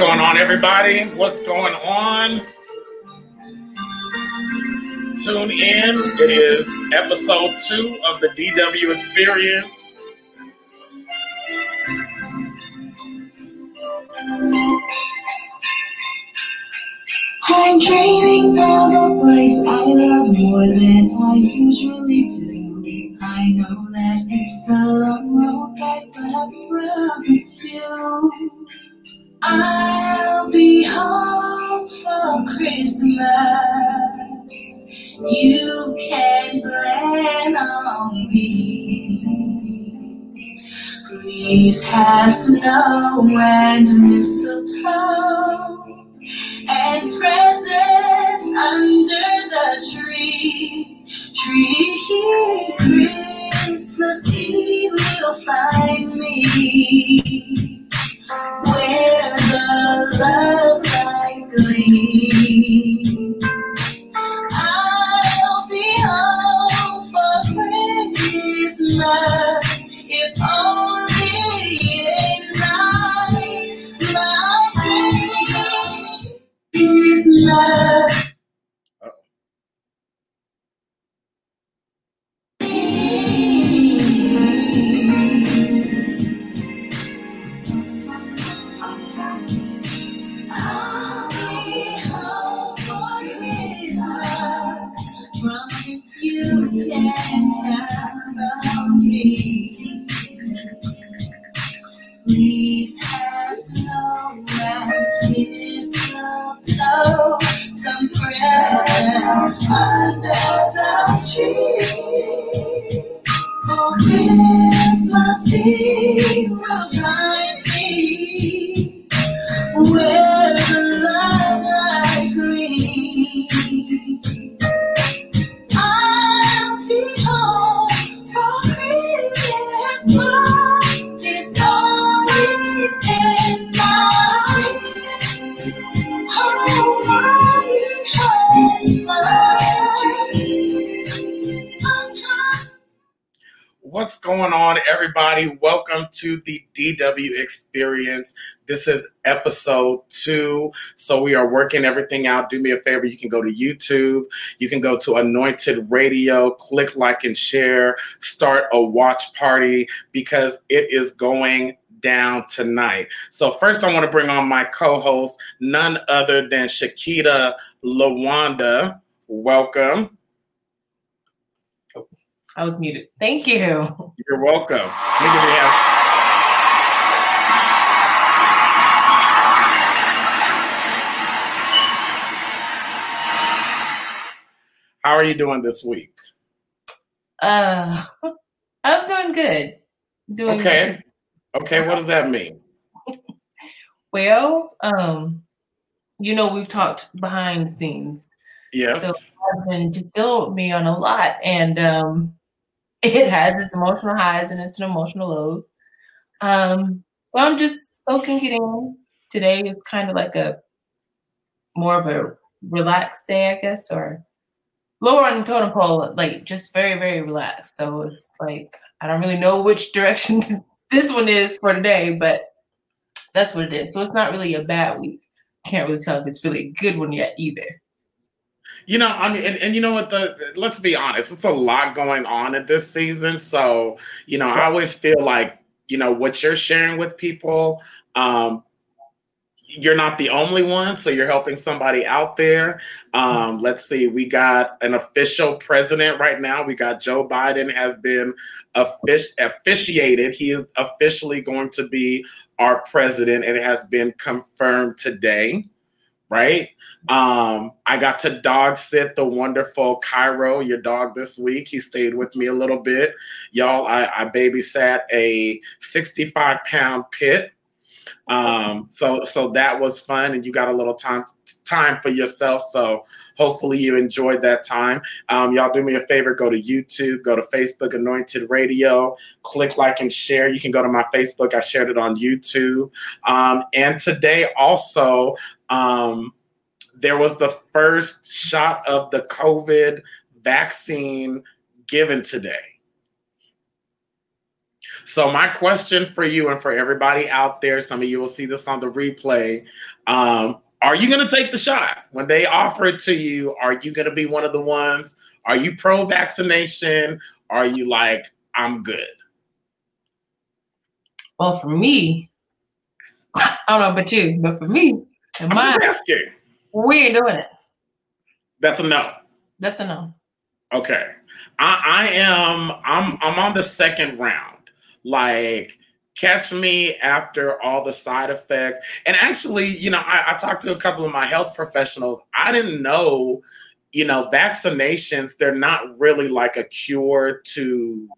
going on, everybody? What's going on? Tune in. It is episode two of the DW Experience. I'm dreaming of a place I love more than I usually do. I know that it's a long road back, but I promise I'll be home for Christmas. You can plan on me. Please have snow and mistletoe and presents under the tree. Tree. Christmas Eve will find me where the love light gleams. I'll be home for Christmas if only my, dream to the DW Experience. This is episode two. So, we are working everything out. Do me a favor. You can go to YouTube. You can go to Anointed Radio, click like and share, start a watch party because it is going down tonight. So, first, I want to bring on my co host, none other than Shakita Lawanda. Welcome. I was muted. Thank you. You're welcome. How are you doing this week? Uh, I'm doing good. Doing Okay. Okay, what does that mean? well. Um, you know, we've talked behind the scenes, Yes. so I've been just dealing with me on a lot, and um, it has its emotional highs and its an emotional lows. Um, so I'm just soaking it in. Today is kind of like a more of a relaxed day, I guess, or lower on the totem pole, like just very, very relaxed. So it's like I don't really know which direction this one is for today, but that's what it is. So it's not really a bad week. Can't really tell if it's really a good one yet either. You know, I mean, and, and you know what? The let's be honest, it's a lot going on in this season. So, you know, I always feel like you know what you're sharing with people. Um, you're not the only one, so you're helping somebody out there. Um, let's see, we got an official president right now. We got Joe Biden has been offic- officiated. He is officially going to be our president, and it has been confirmed today right? Um, I got to dog sit the wonderful Cairo, your dog, this week. He stayed with me a little bit. Y'all, I, I babysat a 65 pound pit. Um, so so that was fun, and you got a little time time for yourself. So hopefully you enjoyed that time. Um, y'all do me a favor, go to YouTube, go to Facebook, Anointed Radio, click like and share. You can go to my Facebook. I shared it on YouTube. Um, and today also, um, there was the first shot of the COVID vaccine given today. So, my question for you and for everybody out there, some of you will see this on the replay. Um, are you going to take the shot when they offer it to you? Are you going to be one of the ones? Are you pro vaccination? Are you like, I'm good? Well, for me, I don't know about you, but for me, just asking. we ain't doing it. That's a no. That's a no. Okay. I, I am I'm I'm on the second round. Like catch me after all the side effects. And actually, you know, I, I talked to a couple of my health professionals. I didn't know, you know, vaccinations, they're not really like a cure to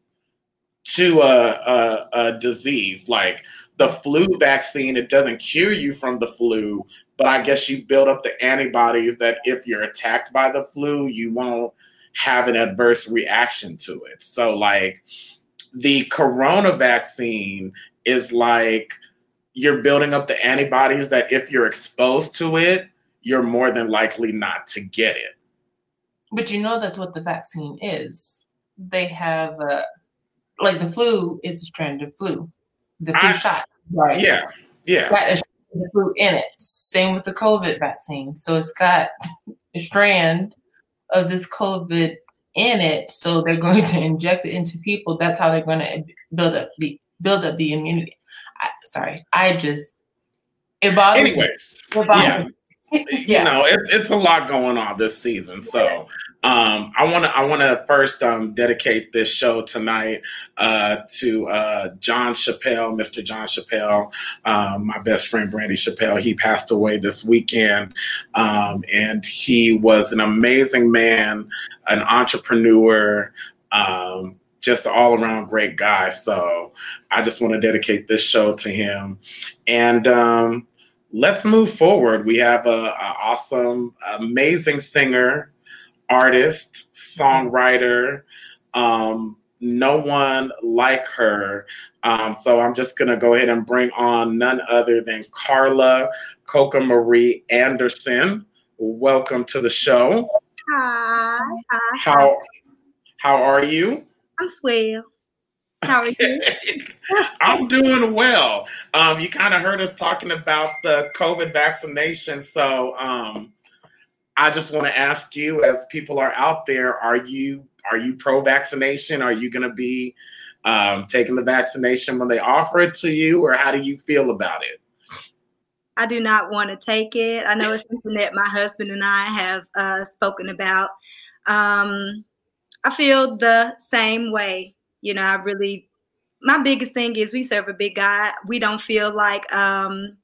to a, a, a disease like the flu vaccine it doesn't cure you from the flu but i guess you build up the antibodies that if you're attacked by the flu you won't have an adverse reaction to it so like the corona vaccine is like you're building up the antibodies that if you're exposed to it, you're more than likely not to get it. But you know that's what the vaccine is. They have uh, like the flu is a strand of flu, the flu I, shot, right? Yeah, yeah. Got the flu in it. Same with the COVID vaccine. So it's got a strand of this COVID in it. So they're going to inject it into people. That's how they're going to build up the build up the immunity. I, sorry, I just it bothers Anyways, me. yeah. yeah. you know, it, it's a lot going on this season. So um, I want to I want to first um, dedicate this show tonight uh, to uh, John Chappelle, Mr. John Chappelle, um, my best friend Brandy Chappelle. He passed away this weekend, um, and he was an amazing man, an entrepreneur. Um, just an all around great guy. So I just want to dedicate this show to him. And um, let's move forward. We have a, a awesome, amazing singer, artist, songwriter. Um, no one like her. Um, so I'm just going to go ahead and bring on none other than Carla Coca Marie Anderson. Welcome to the show. Hi. Hi. How how are you? I'm swell. How are you? I'm doing well. Um, you kind of heard us talking about the COVID vaccination. So um, I just want to ask you, as people are out there, are you are you pro vaccination? Are you going to be um, taking the vaccination when they offer it to you, or how do you feel about it? I do not want to take it. I know it's something that my husband and I have uh, spoken about. Um, I feel the same way. You know, I really my biggest thing is we serve a big God. We don't feel like um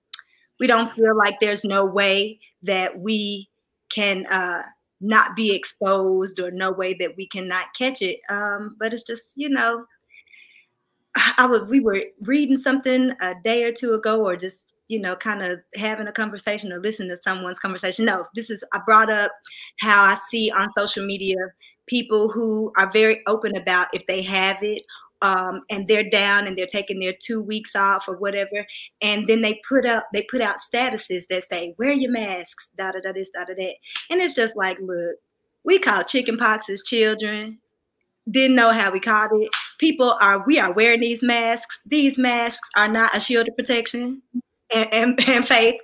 we don't feel like there's no way that we can uh not be exposed or no way that we cannot catch it. Um, but it's just, you know, I would we were reading something a day or two ago or just you know, kind of having a conversation or listening to someone's conversation. No, this is, I brought up how I see on social media people who are very open about if they have it um, and they're down and they're taking their two weeks off or whatever, and then they put up they put out statuses that say wear your masks, da da da this, da da that, and it's just like, look, we call chicken pox as children, didn't know how we caught it. People are we are wearing these masks. These masks are not a shield of protection and, and, and faith,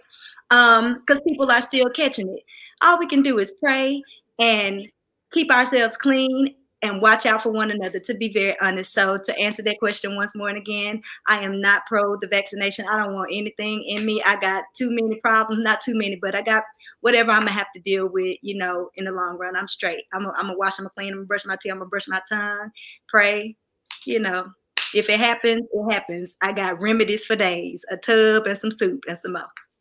because um, people are still catching it. All we can do is pray and keep ourselves clean and watch out for one another to be very honest. So to answer that question once more and again i am not pro the vaccination. I don't want anything in me. I got too many problems not too many but i got whatever i'm gonna have to deal with you know in the long run. I'm straight. I'm gonna, I'm wash i'm gonna clean i'm gonna brush my teeth i'm gonna brush my tongue pray you know. If it happens it happens. I got remedies for days a tub and some soup and some more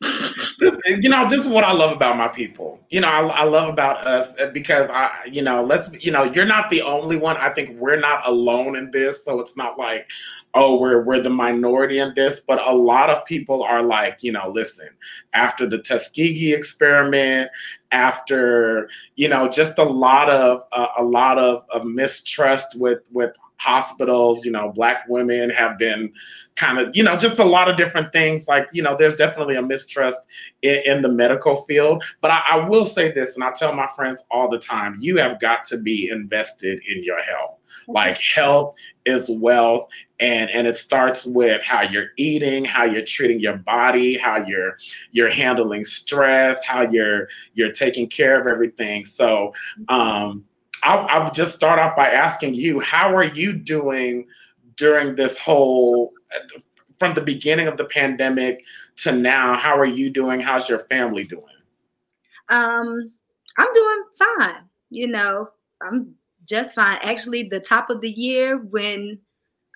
you know, this is what I love about my people. You know, I, I, love about us uh, because I, you know, let's, you know, you're not the only one. I think we're not alone in this. So it's not like, oh, we're we're the minority in this. But a lot of people are like, you know, listen, after the Tuskegee experiment, after you know just a lot of uh, a lot of, of mistrust with with hospitals you know black women have been kind of you know just a lot of different things. Like you know there's definitely a mistrust in, in the medical field. But I, I will say this and i tell my friends all the time you have got to be invested in your health. Like health is wealth and and it starts with how you're eating how you're treating your body how you're you're handling stress how you're you're taking care of everything. So um I'll, I'll just start off by asking you how are you doing during this whole from the beginning of the pandemic to now? How are you doing? How's your family doing? Um i'm doing fine you know i'm just fine. Actually, the top of the year when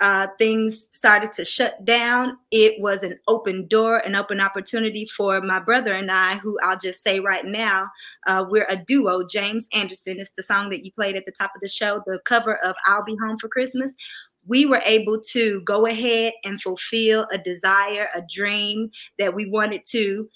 uh, things started to shut down, it was an open door, an open opportunity for my brother and I, who I'll just say right now, uh, we're a duo. James Anderson is the song that you played at the top of the show, the cover of I'll Be Home for Christmas. We were able to go ahead and fulfill a desire, a dream that we wanted to,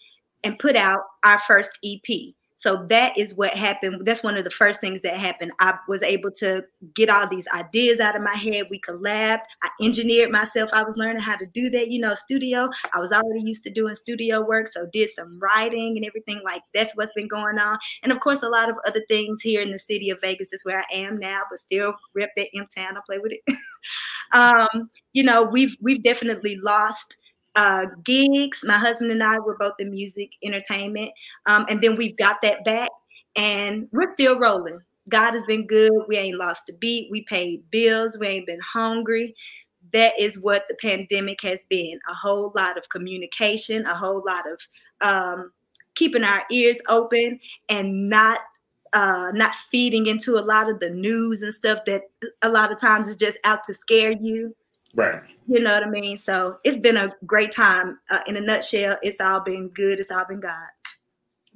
and put out our first EP. So that is what happened. That's one of the first things that happened. I was able to get all these ideas out of my head. We collabed. I engineered myself. I was learning how to do that, you know, studio. I was already used to doing studio work, so did some writing and everything like that's what's been going on. And of course, a lot of other things here in the city of Vegas is where I am now, but still rep that M Town. I play with it. um, you know, we've we've definitely lost uh, gigs. My husband and I were both in music entertainment. Um, and then we've got that back and we're still rolling. God has been good. We ain't lost a beat. We paid bills. We ain't been hungry. That is what the pandemic has been a whole lot of communication, a whole lot of um, keeping our ears open and not uh, not feeding into a lot of the news and stuff that a lot of times is just out to scare you. Right. You know what I mean? So it's been a great time. Uh, in a nutshell, it's all been good. It's all been God.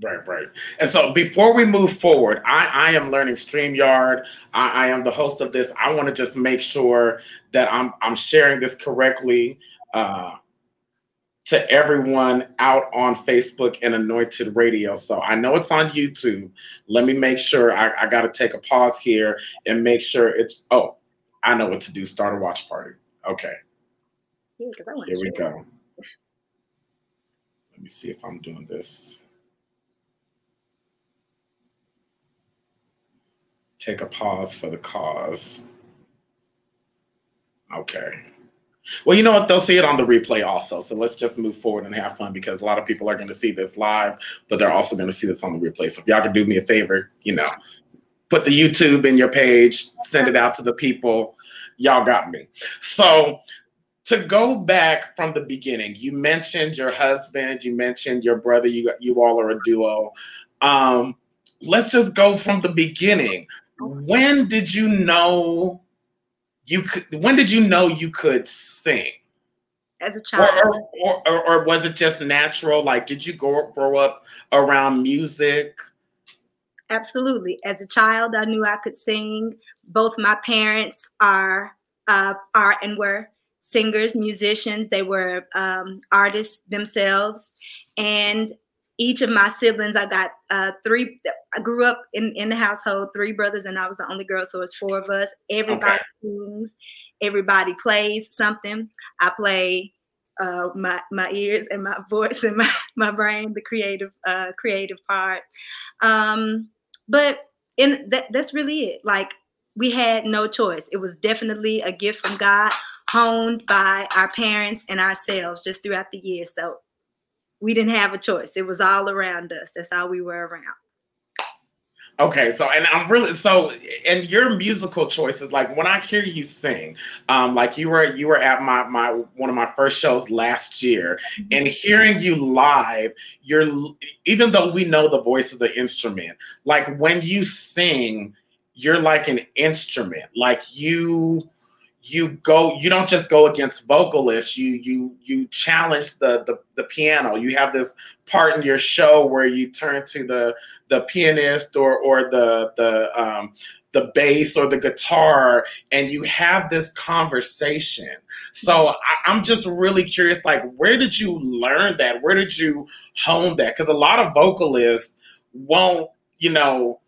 Right, right. And so before we move forward, I, I am learning StreamYard. I, I am the host of this. I want to just make sure that I'm I'm sharing this correctly uh, to everyone out on Facebook and Anointed Radio. So I know it's on YouTube. Let me make sure I, I got to take a pause here and make sure it's. Oh, I know what to do. Start a watch party. Okay. Yeah, because I want Here we go. Let me see if I'm doing this. Take a pause for the cause. Okay. Well, you know what? They'll see it on the replay also. So let's just move forward and have fun because a lot of people are going to see this live, but they're also going to see this on the replay. So if y'all can do me a favor, you know, put the YouTube in your page, send it out to the people. Y'all got me. So to go back from the beginning, you mentioned your husband, you mentioned your brother, you you all are a duo. Um, let's just go from the beginning. When did you know you could when did you know you could sing? As a child. Or, or, or, or was it just natural? Like, did you grow, grow up around music? Absolutely. As a child, I knew I could sing. Both my parents are uh, are and were singers, musicians. They were um, artists themselves, and each of my siblings, I got uh, three. I grew up in in the household, three brothers, and I was the only girl, so it's four of us. Everybody okay. sings, everybody plays something. I play uh, my my ears and my voice and my my brain, the creative uh, creative part. Um, but in that that's really it. Like we had no choice. It was definitely a gift from God honed by our parents and ourselves just throughout the year. So we didn't have a choice. It was all around us. That's all we were around. Okay, so and I'm really so and your musical choices, like when I hear you sing, um, like you were you were at my my one of my first shows last year, mm-hmm. and hearing you live, you're even though we know the voice of the instrument, like when you sing, you're like an instrument, like you you go you don't just go against vocalists. You you you challenge the, the the piano. You have this part in your show where you turn to the the pianist or or the the um the bass or the guitar and you have this conversation. So I, i'm just really curious like where did you learn that? Where did you hone that? Because a lot of vocalists won't you know,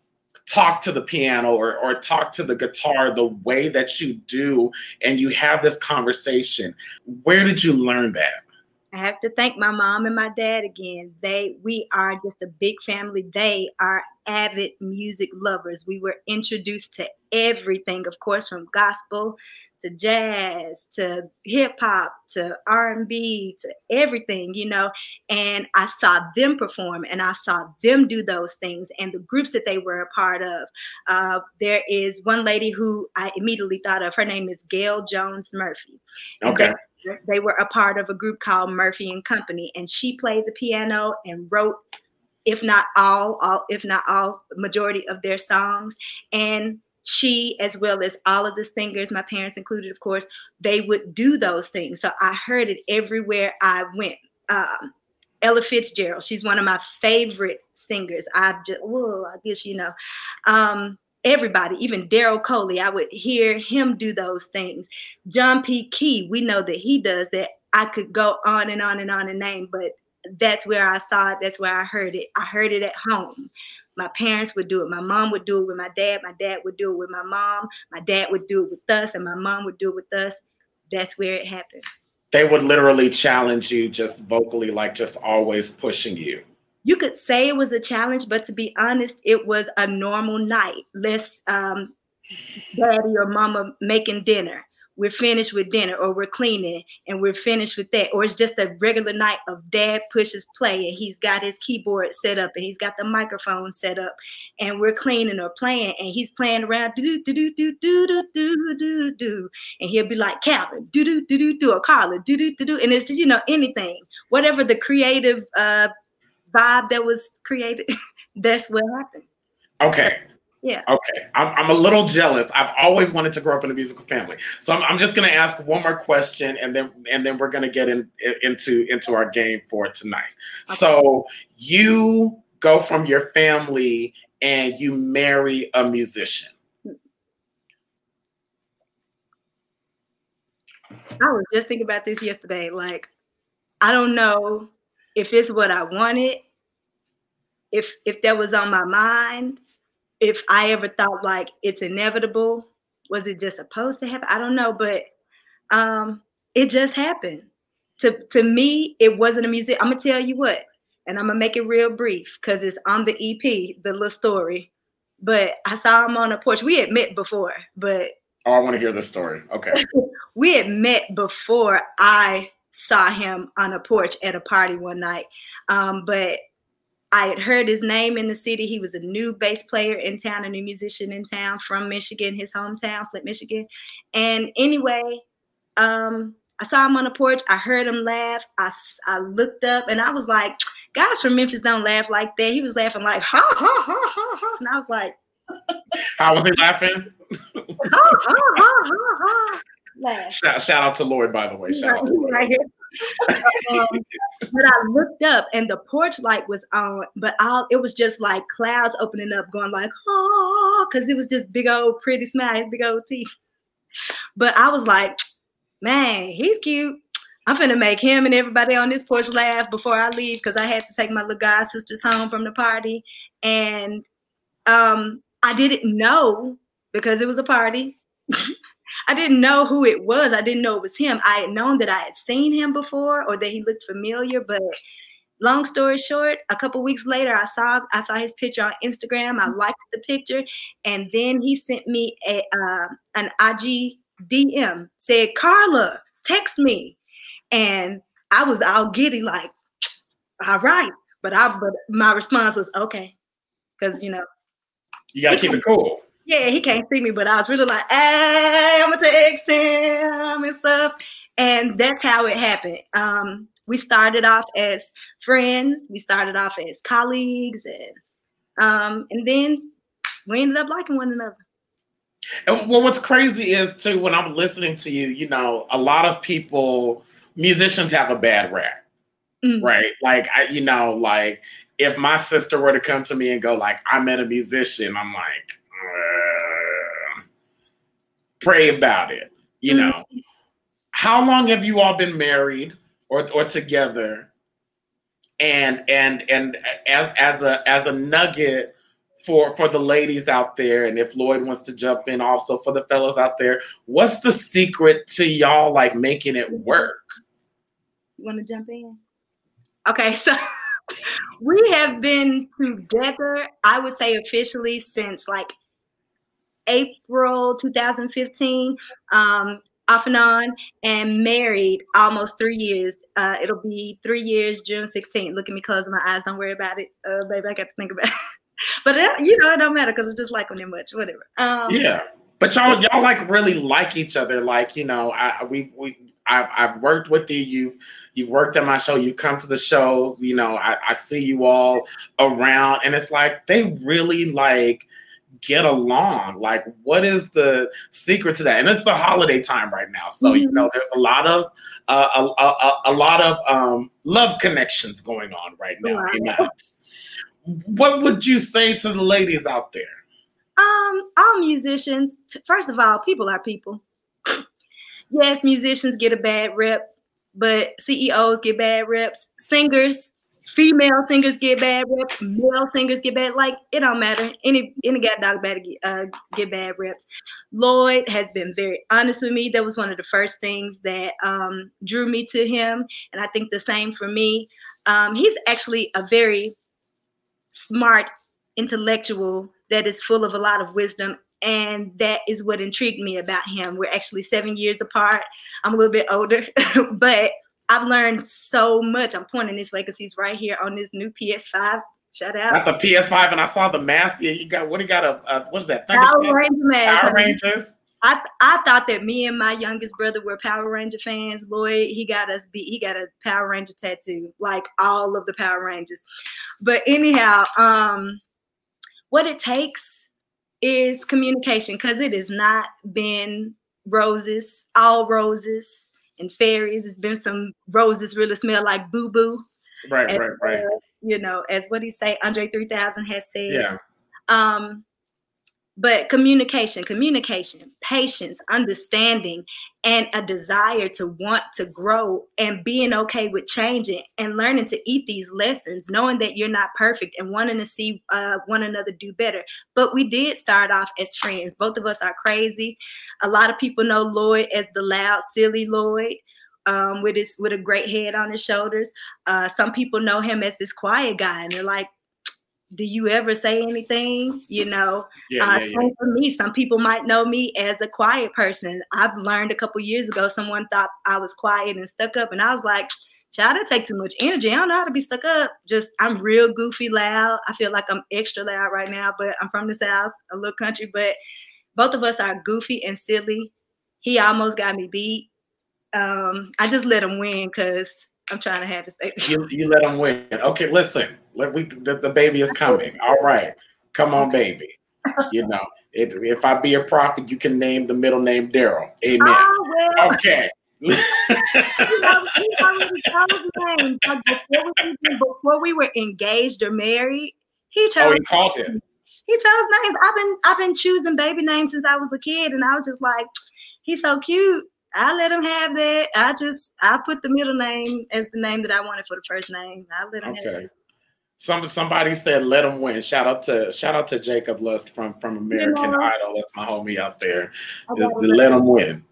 talk to the piano or, or talk to the guitar the way that you do and you have this conversation. Where did you learn that? I have to thank my mom and my dad again. They we are just a big family. They are avid music lovers. We were introduced to everything, of course, from gospel to jazz to hip hop to R&B to everything, you know. And I saw them perform and I saw them do those things and the groups that they were a part of. Uh, there is one lady who I immediately thought of. Her name is Gail Jones Murphy. Okay they were a part of a group called Murphy and Company, and she played the piano and wrote, if not all, all if not all, majority of their songs. And she, as well as all of the singers, my parents included, of course, they would do those things. So I heard it everywhere I went. Um, Ella Fitzgerald, she's one of my favorite singers. I just, whoa, I guess you know. Um, everybody, even Daryl Coley, I would hear him do those things. John P. Kee, we know that he does that. I could go on and on and on and name, but that's where I saw it. That's where I heard it. I heard it at home. My parents would do it. My mom would do it with my dad. My dad would do it with my mom. My dad would do it with us, and my mom would do it with us. That's where it happened. They would literally challenge you just vocally, like just always pushing you you could say it was a challenge, but to be honest, it was a normal night. Let's um, daddy or mama making dinner. We're finished with dinner, or we're cleaning and we're finished with that. Or it's just a regular night of dad pushes play and he's got his keyboard set up and he's got the microphone set up and we're cleaning or playing and he's playing around do do do do do do do do do and he'll be like Calvin do do do do do or Carla do do do do and it's just you know anything whatever the creative uh vibe that was created, that's what happened. Okay. Yeah. Okay. I'm, I'm a little jealous. I've always wanted to grow up in a musical family. So I'm, I'm just going to ask one more question and then and then we're going to get in, into into our game for tonight. Okay. So you go from your family and you marry a musician. I was just thinking about this yesterday. Like, I don't know if it's what I wanted, if if that was on my mind, if I ever thought like it's inevitable, was it just supposed to happen? I don't know, but um, it just happened. To to me, it wasn't a music. I'm gonna tell you what, and I'm gonna make it real brief because it's on the EP, the little story. But I saw him on a porch. We had met before, but oh, I want to hear the story. Okay, we had met before I saw him on a porch at a party one night. Um, but I had heard his name in the city. He was a new bass player in town, a new musician in town from Michigan, his hometown, Flint, Michigan. And anyway, um, I saw him on the porch. I heard him laugh. I, I looked up and I was like, guys from Memphis don't laugh like that. He was laughing like, ha, ha, ha, ha, ha. And I was like, how was he laughing? ha, ha, ha, ha, ha laugh. Shout, shout, out to Lloyd, by the way. Shout right, out to Lloyd. Right um, but I looked up and the porch light was on, but all it was just like clouds opening up, going like, oh, because it was just big old pretty smile, big old teeth. But I was like, man, he's cute. I'm finna make him and everybody on this porch laugh before I leave because I had to take my little god sisters home from the party. And um, I didn't know because it was a party. I didn't know who it was. I didn't know it was him. I had known that I had seen him before or that he looked familiar, but long story short, a couple weeks later, I saw I saw his picture on Instagram. I liked the picture, and then he sent me a uh, an IG DM. Said, "Carla, text me," and I was all giddy, like, "All right," but I but my response was, "Okay," because you know you gotta keep it cool yeah, he can't see me, but I was really like, hey, I'm gonna text him and stuff. And that's how it happened. Um, we started off as friends, we started off as colleagues, and um, and then we ended up liking one another. And well, what's crazy is too when I'm listening to you, you know, a lot of people, musicians have a bad rap, mm-hmm. right? Like I, you know, like if my sister were to come to me and go like, "I met a musician," I'm like, pray about it. You know, mm-hmm. how long have you all been married or or together? And and and as as a as a nugget for for the ladies out there, and if Lloyd wants to jump in, also for the fellows out there, what's the secret to y'all like making it work? You want to jump in? Okay, so we have been together, I would say officially since like April 2015, um, off and on, and married almost three years. Uh, it'll be three years, June 16th. Look at me closing my eyes. Don't worry about it, uh, baby. I got to think about it. but it, you know, it don't matter because I just like them that much. Whatever. Um, yeah. But y'all, y'all like really like each other. Like you know, I we we I've, I've worked with you. You've you've worked at my show. You come to the show. You know, I, I see you all around, and it's like they really like get along. Like, what is the secret to that? And it's the holiday time right now, so mm-hmm. you know, there's a lot of uh, a, a, a, lot of um, love connections going on right now. What would you say to the ladies out there? Um, all musicians. First of all, people are people yes, musicians get a bad rep, but CEOs get bad reps. Singers, female singers get bad reps. Male singers get bad. Like it don't matter. Any any guy dog bad get, uh, get bad reps. Lloyd has been very honest with me. That was one of the first things that um, drew me to him, and I think the same for me. Um, he's actually a very smart intellectual that is full of a lot of wisdom and that is what intrigued me about him. We're actually seven years apart. I'm a little bit older, but I've learned so much. I'm pointing this way because he's right here on this new PS5. Shut out. Got the PS5, and I saw the mask. Yeah, you got what? you got a uh, what's that? Power Ranger mask. Power Rangers. I I thought that me and my youngest brother were Power Ranger fans. Lloyd, he got us beat. He got a Power Ranger tattoo, like all of the Power Rangers. But anyhow, um, what it takes is communication because it has not been roses, all roses and fairies. It's been some roses really smell like boo boo. Right, right, right. Uh, you know, as what he say, Andre 3000 has said. Yeah. Um, but communication, communication, patience, understanding, and a desire to want to grow and being okay with changing and learning to eat these lessons, knowing that you're not perfect and wanting to see uh, one another do better. But we did start off as friends. Both of us are crazy. A lot of people know Lloyd as the loud, silly Lloyd. Um, with his with a great head on his shoulders. Uh, some people know him as this quiet guy, and they're like, do you ever say anything? You know, yeah, uh, yeah, yeah. for me, some people might know me as a quiet person. I've learned a couple years ago, someone thought I was quiet and stuck up, and I was like, child, that take too much energy. I don't know how to be stuck up. Just I'm real goofy loud. I feel like I'm extra loud right now, but I'm from the South, a little country, but both of us are goofy and silly. He almost got me beat. Um, I just let him win because I'm trying to have his baby. You, you let him win. Okay, listen. Let we the, the baby is coming. All right, come on, baby. You know, if, if I be a prophet, you can name the middle name Daryl. Amen. Oh, well. Okay. you know, names. Like before, we, before we were engaged or married, he chose. Oh, he called it. He chose names. I've been I've been choosing baby names since I was a kid, and I was just like, he's so cute. I let him have that. I just I put the middle name as the name that I wanted for the first name. I let him okay. have it. Some somebody said let him win. Shout out to shout out to Jacob Lusk from from American you know, Idol. That's my homie out there. The, the let him win.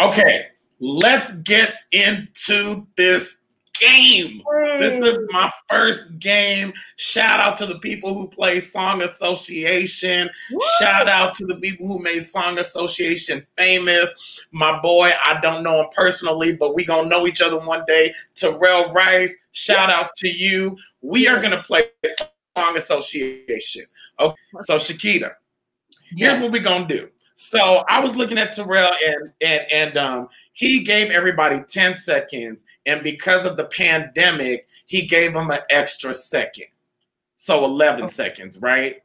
Okay, let's get into this game. This is my first game. Shout out to the people who play Song Association. Woo! Shout out to the people who made Song Association famous. My boy, I don't know him personally, but we gonna know each other one day. Terrell Rice, shout out to you. We are gonna play Song Association. Okay, so Shakita, here's yes. what we're gonna do. So I was looking at Terrell and and and um, he gave everybody 10 seconds, and because of the pandemic, he gave them an extra second. So 11 okay. seconds, right?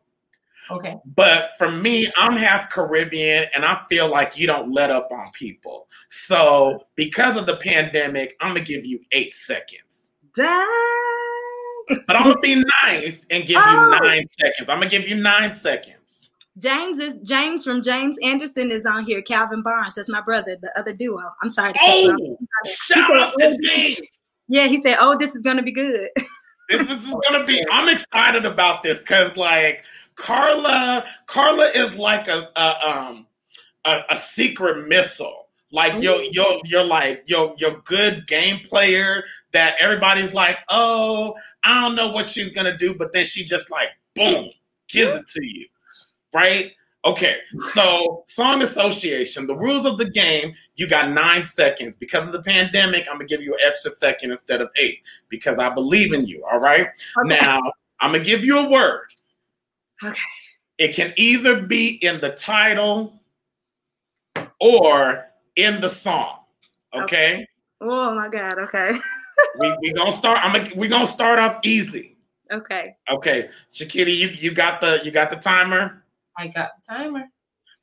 Okay. But for me, I'm half Caribbean and I feel like you don't let up on people. So because of the pandemic, I'm gonna give you eight seconds. Dang. But I'm gonna be nice and give oh. you nine seconds. I'm gonna give you nine seconds. James is James from James Anderson is on here. Calvin Barnes, that's my brother, the other duo. I'm sorry. To oh, shout out to James. Yeah, he said, "Oh, this is gonna be good." this, this is gonna be. I'm excited about this because, like, Carla, Carla is like a, a um a, a secret missile. Like you're you're you're like you're you're good game player that everybody's like, oh, I don't know what she's gonna do, but then she just like boom gives it to you, right? Okay, so song association, the rules of the game, you got nine seconds. Because of the pandemic, I'm gonna give you an extra second instead of eight because I believe in you. All right. Okay. Now I'm gonna give you a word. Okay. It can either be in the title or in the song. Okay. Oh my God. Okay. we we gonna start. I'm gonna we gonna start off easy. Okay. Okay, Shakita, you you got the you got the timer. I got the timer.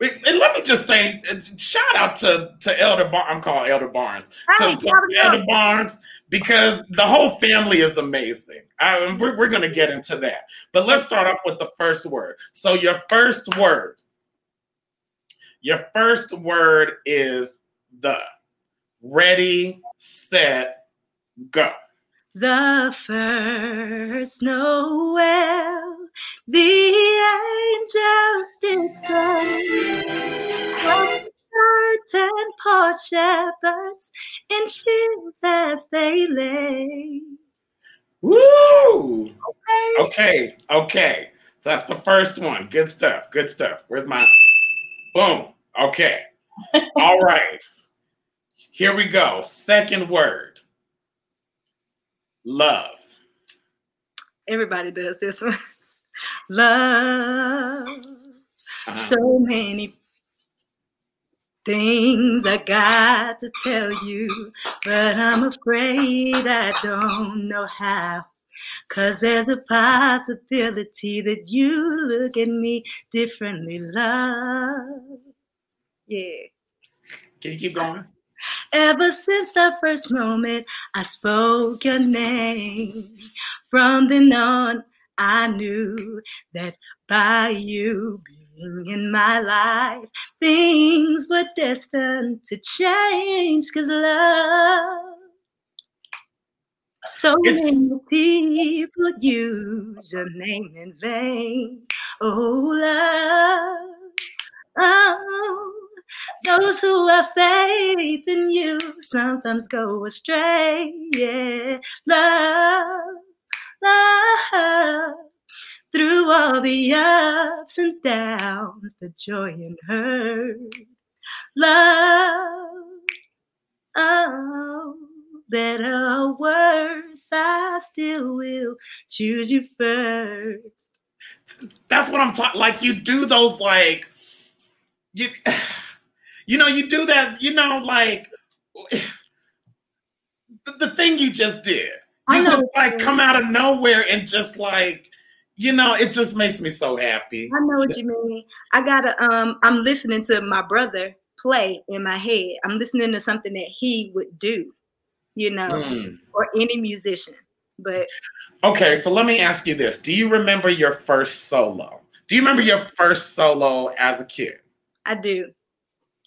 And let me just say, uh, shout out to to Elder Bar. I'm called Elder Barnes. Hey, to, to. Elder Barnes because the whole family is amazing. I, we're we're gonna get into that, but let's start off with the first word. So your first word, your first word is the. Ready, set, go. The first Noel, the angels did birds and poor shepherds in fields as they lay. Woo! Okay, okay. So that's the first one. Good stuff. Good stuff. Where's my boom? Okay. All right. Here we go. Second word. Love. Everybody does this one. Love. Uh-huh. So many things I got to tell you, but I'm afraid I don't know how. Cause there's a possibility that you look at me differently, love. Yeah. Can you keep going? Ever since the first moment I spoke your name, from then on I knew that by you being in my life, things were destined to change. Cause love, so It's- many people use your name in vain. Oh, love, oh. Those who have faith in you sometimes go astray. Yeah, love, Through all the ups and downs, the joy and hurt, love. Oh, better or worse, I still will choose you first. That's what I'm talking. Like you do those like you you know, you do that, you know, like the, the thing you just did. I know just like come out of nowhere and just like, you know, it just makes me so happy. I know what you mean. I gotta um I'm listening to my brother play in my head. I'm listening to something that he would do, you know, Mm. or any musician. But Okay, so let me ask you this. Do you remember your first solo? Do you remember your first solo as a kid? I do.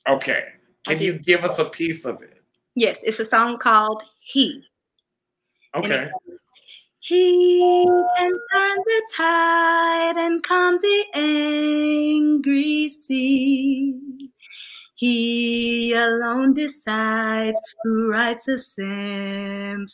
Okay. Can you give us a piece of it? Yes, it's a song called He. Okay. He can turn the tide and calm the angry sea. He alone decides who writes a symphony.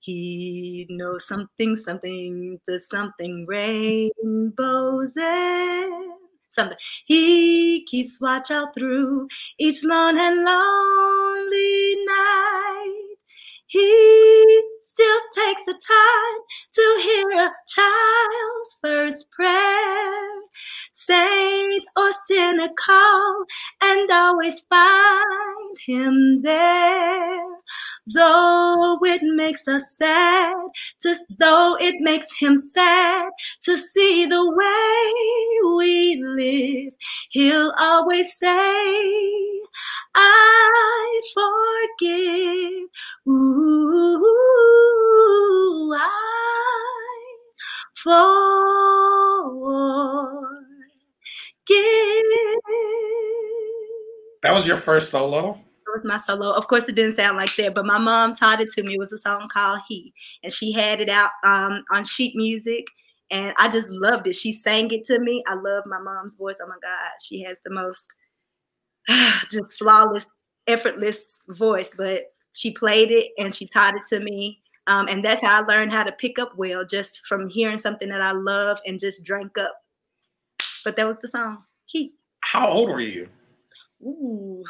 He knows something, something to something, rainbows and something. He keeps watch out through each lone and lonely night. He still takes the time to hear a child's first prayer. Saint or sinner call and always find him there. Though it makes us sad, to, though it makes him sad to see the way we live, he'll always say, I forgive. Ooh, I forgive. That was your first solo? That was my solo. Of course, it didn't sound like that, but my mom taught it to me. It was a song called "He," and she had it out um, on sheet music, and I just loved it. She sang it to me. I love my mom's voice. Oh my God, she has the most just flawless, effortless voice. But she played it and she taught it to me. Um, and that's how I learned how to pick up well, just from hearing something that I love and just drank up. But that was the song. Keith. How old were you? Ooh.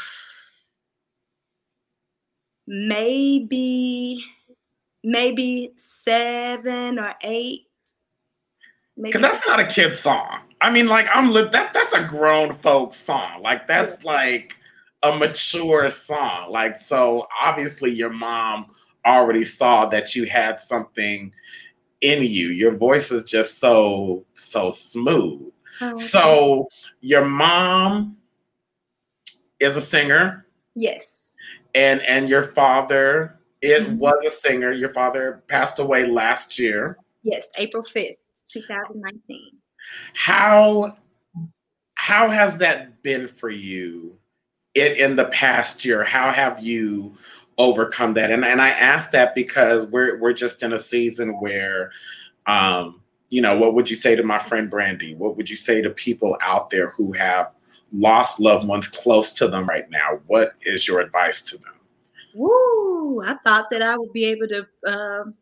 Maybe, maybe seven or eight. Because that's not a kid song. I mean, like I'm li- that. That's a grown folk song. Like that's like a mature song. Like so, obviously, your mom already saw that you had something in you. Your voice is just so so smooth. Oh, okay. So your mom is a singer. Yes. And and your father it mm-hmm. was a singer. Your father passed away last year. Yes, April 5th. 2019. How how has that been for you in, in the past year? How have you overcome that? And and I ask that because we're we're just in a season where um, you know, what would you say to my friend Brandy? What would you say to people out there who have lost loved ones close to them right now? What is your advice to them? Woo! I thought that I would be able to um,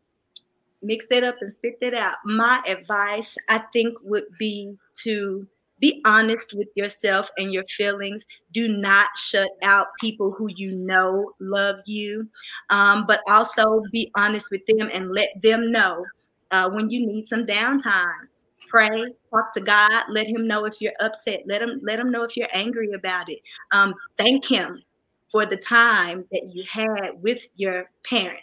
mix that up and spit that out. My advice, I think, would be to be honest with yourself and your feelings. Do not shut out people who you know love you, um, but also be honest with them and let them know uh, when you need some downtime. Pray, talk to God, let Him know if you're upset. Let Him let Him know if you're angry about it. Um, thank Him for the time that you had with your parent.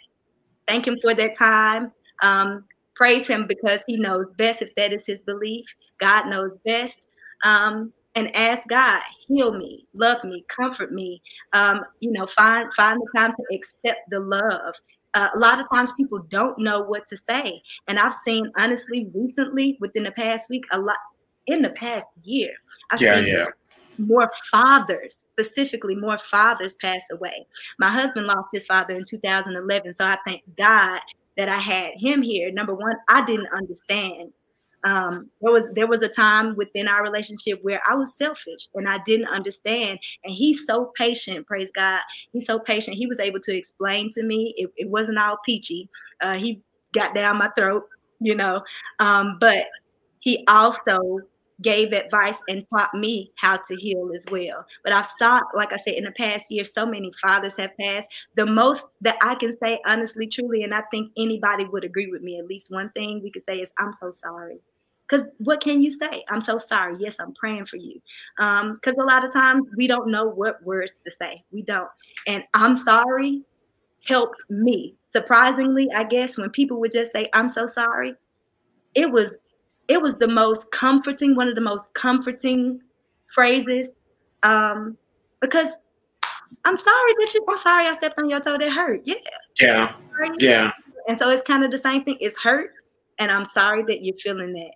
Thank Him for that time um, praise him because he knows best if that is his belief. God knows best. Um, and ask God, heal me, love me, comfort me. Um, you know, find find the time to accept the love. Uh, a lot of times people don't know what to say, and I've seen honestly recently within the past week a lot in the past year. I've yeah, yeah. More fathers, specifically, more fathers pass away. My husband lost his father in 2011, so I thank God that I had him here. Number one, I didn't understand. Um, there was there was a time within our relationship where I was selfish and I didn't understand. And he's so patient, praise God. He's so patient. He was able to explain to me. It, it wasn't all peachy. Uh, he got down my throat, you know. Um, but he also gave advice and taught me how to heal as well. But I've saw, like I said, in the past year, so many fathers have passed. The most that I can say, honestly, truly, and I think anybody would agree with me, at least one thing we could say is, I'm so sorry. Because what can you say? I'm so sorry. Yes, I'm praying for you. Because um, a lot of times we don't know what words to say. We don't. And I'm sorry helped me. Surprisingly, I guess when people would just say, I'm so sorry, it was it was the most comforting, one of the most comforting phrases. Um, because I'm sorry that you, I'm sorry I stepped on your toe. That hurt. Yeah. Yeah. Yeah. And so it's kind of the same thing. It's hurt. And I'm sorry that you're feeling that.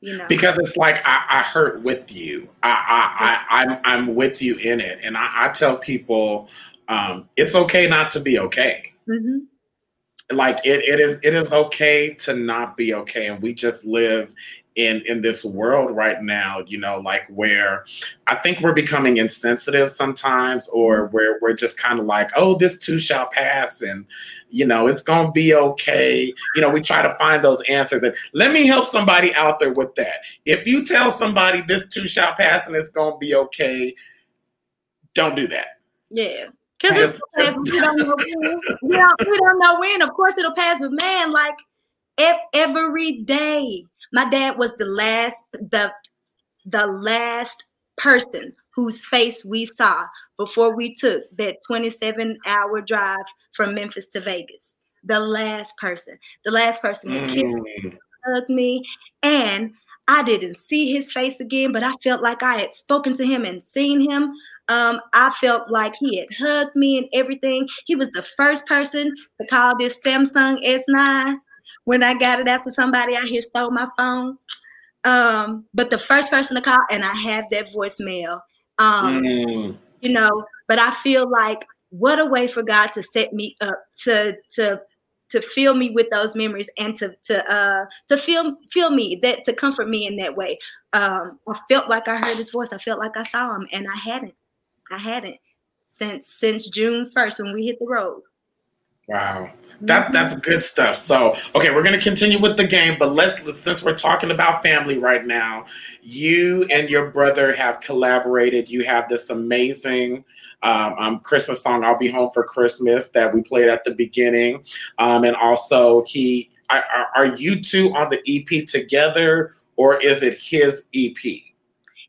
You know? Because it's like I, I hurt with you. I, I, I I'm I'm with you in it. And I, I tell people um, it's okay not to be okay. Mm-hmm like it, it is it is okay to not be okay. And we just live in in this world right now you know like where i think we're becoming insensitive sometimes or mm-hmm. where we're just kind of like oh this too shall pass and you know it's gonna be okay. You know we try to find those answers. And let me help somebody out there with that. If you tell somebody this too shall pass and it's gonna be okay don't do that. Yeah because we don't know when. We don't, we don't know when. Of course, it'll pass. But man, like every day, my dad was the last, the the last person whose face we saw before we took that 27 hour drive from Memphis to Vegas. The last person, the last person that mm. hugged me, and I didn't see his face again, but I felt like I had spoken to him and seen him um, I felt like he had hugged me and everything. He was the first person to call this Samsung S9 when I got it after somebody out here stole my phone. Um, but the first person to call, and I have that voicemail. Um, mm. You know, but I feel like what a way for God to set me up to to to fill me with those memories and to to uh to feel feel me that to comfort me in that way. Um, I felt like I heard his voice. I felt like I saw him, and I hadn't. I hadn't since since June first when we hit the road. Wow, that that's good stuff. So, okay, we're going to continue with the game, but let since we're talking about family right now, you and your brother have collaborated. You have this amazing um, um, Christmas song, "I'll Be Home for Christmas," that we played at the beginning, um, and also he. Are, are you two on the EP together, or is it his EP?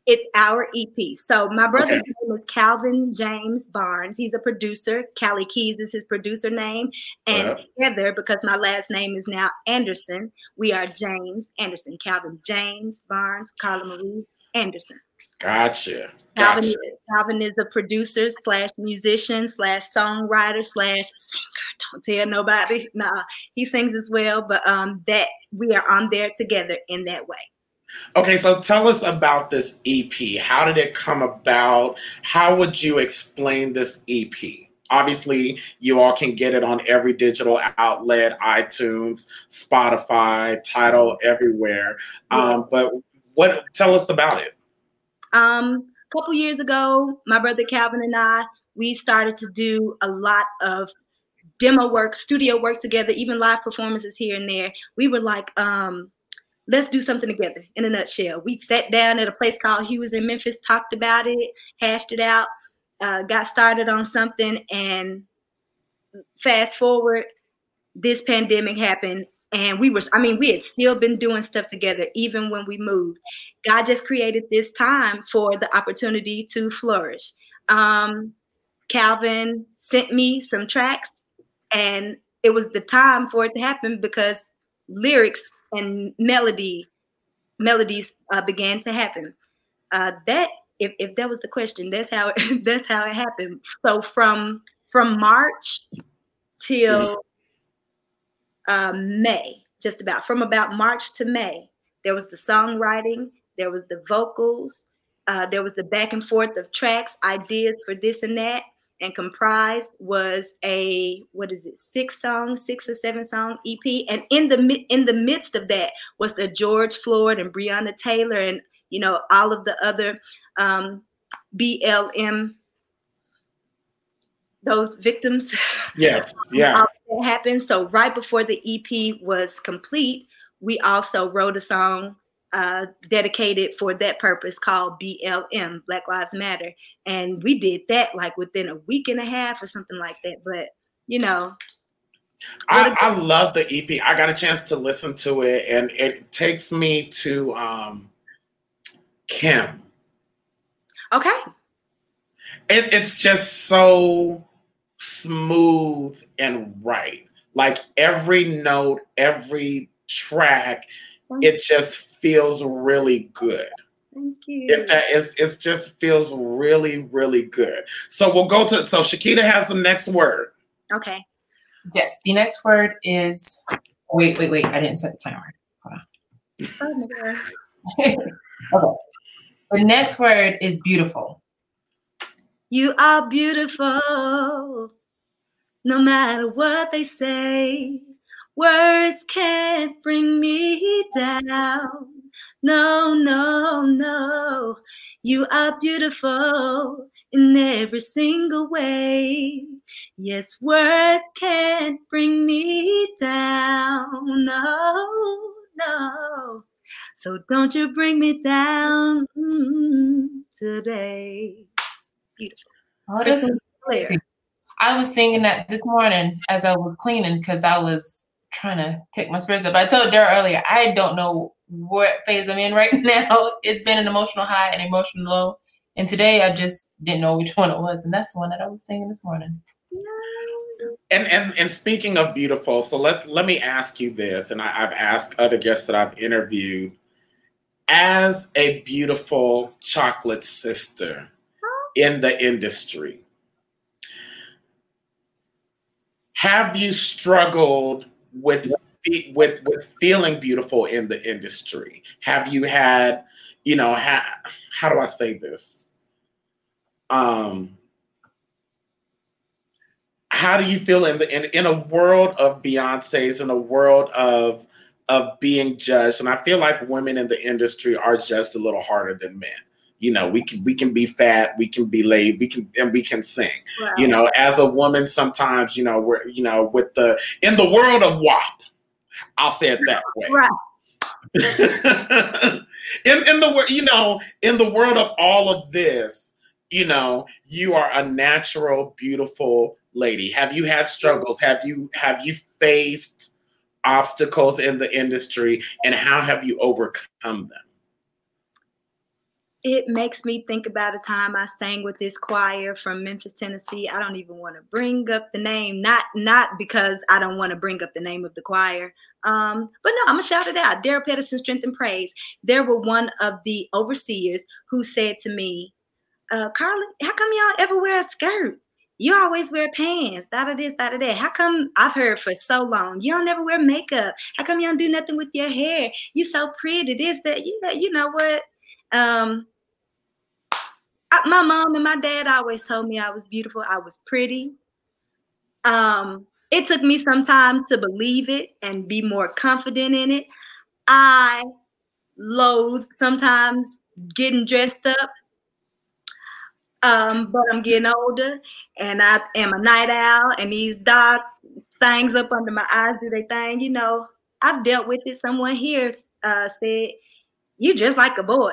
It's our EP. So my brother's okay. name is Calvin James Barnes. He's a producer. Callie Keys is his producer name. And uh-huh. together, because my last name is now Anderson, we are James Anderson. Calvin James Barnes, Carla Marie Anderson. Gotcha. Calvin, gotcha. Calvin is a producer slash musician slash songwriter slash singer. Don't tell nobody. Nah, he sings as well. But um, that we are on there together in that way. Okay, so tell us about this EP. How did it come about? How would you explain this EP? Obviously, you all can get it on every digital outlet, iTunes, Spotify, Tidal, everywhere. Um, but what? Tell us about it. Um, a couple years ago, my brother Calvin and I, we started to do a lot of demo work, studio work together, even live performances here and there. We were like, um, let's do something together in a nutshell. We sat down at a place called Hughes in Memphis, talked about it, hashed it out, uh, got started on something, and fast forward, this pandemic happened. And we were, I mean, we had still been doing stuff together even when we moved. God just created this time for the opportunity to flourish. Um, Calvin sent me some tracks, and it was the time for it to happen because lyrics and melody melodies uh, began to happen. Uh, that if, if that was the question, that's how it, that's how it happened. So from from March till uh, May, just about from about March to May, there was the songwriting, there was the vocals, uh, there was the back and forth of tracks, ideas for this and that and comprised was a what is it six song six or seven song ep and in the in the midst of that was the george floyd and breonna taylor and you know all of the other um, blm those victims. Yes yeah. That happened. So right before the ep was complete we also wrote a song uh, dedicated for that purpose called BLM, Black Lives Matter. And we did that like within a week and a half or something like that. But, you know. I, I love the EP. I got a chance to listen to it, and it takes me to um, Kim. Okay. It, it's just so smooth and right. Like every note, every track, it just feels really good. Thank you. If that is, it just feels really, really good. So we'll go to. So Shakita has the next word. Okay. Yes, the next word is. Wait, wait, wait! I didn't set the timer. Hold on. Oh, okay. The next word is beautiful. You are beautiful, no matter what they say. Words can't bring me down. No, no, no. You are beautiful in every single way. Yes, words can't bring me down. No, no. So don't you bring me down today. Beautiful. Oh, I was singing that this morning as I was cleaning because I was trying to pick my spirits up. I told Dara earlier, I don't know what phase I'm in right now. It's been an emotional high and emotional low. And today I just didn't know which one it was. And that's the one that I was singing this morning. And and and speaking of beautiful, so let's let me ask you this, and I, I've asked other guests that I've interviewed. As a beautiful chocolate sister in the industry, have you struggled with with with feeling beautiful in the industry? Have you had, you know, ha, how do I say this? Um, how do you feel in the in, in a world of Beyonce's, in a world of of being judged? And I feel like women in the industry are just a little harder than men. You know, we can we can be fat, we can be laid, we can and we can sing. Wow. You know, as a woman, sometimes you know we're you know with the in the world of WAP, I'll say it that way. Right. in in the world, you know, in the world of all of this, you know, you are a natural, beautiful lady. Have you had struggles? Have you have you faced obstacles in the industry, and how have you overcome them? It makes me think about a time I sang with this choir from Memphis, Tennessee. I don't even want to bring up the name, not not because I don't want to bring up the name of the choir. Um, but no, I'm gonna shout it out. Daryl Pedersen, Strength and Praise. There were one of the overseers who said to me, uh, Carly, how come y'all ever wear a skirt? You always wear pants, that it is, that it is. How come I've heard for so long? You don't never wear makeup. How come you don't do nothing with your hair? You so pretty. This, that, you you know what? Um, I, my mom and my dad always told me I was beautiful. I was pretty. Um, it took me some time to believe it and be more confident in it. I loathe sometimes getting dressed up. Um, but I'm getting older and I am a night owl and these dark things up under my eyes do they thing. You know, I've dealt with it. Someone here uh, said, You just like a boy.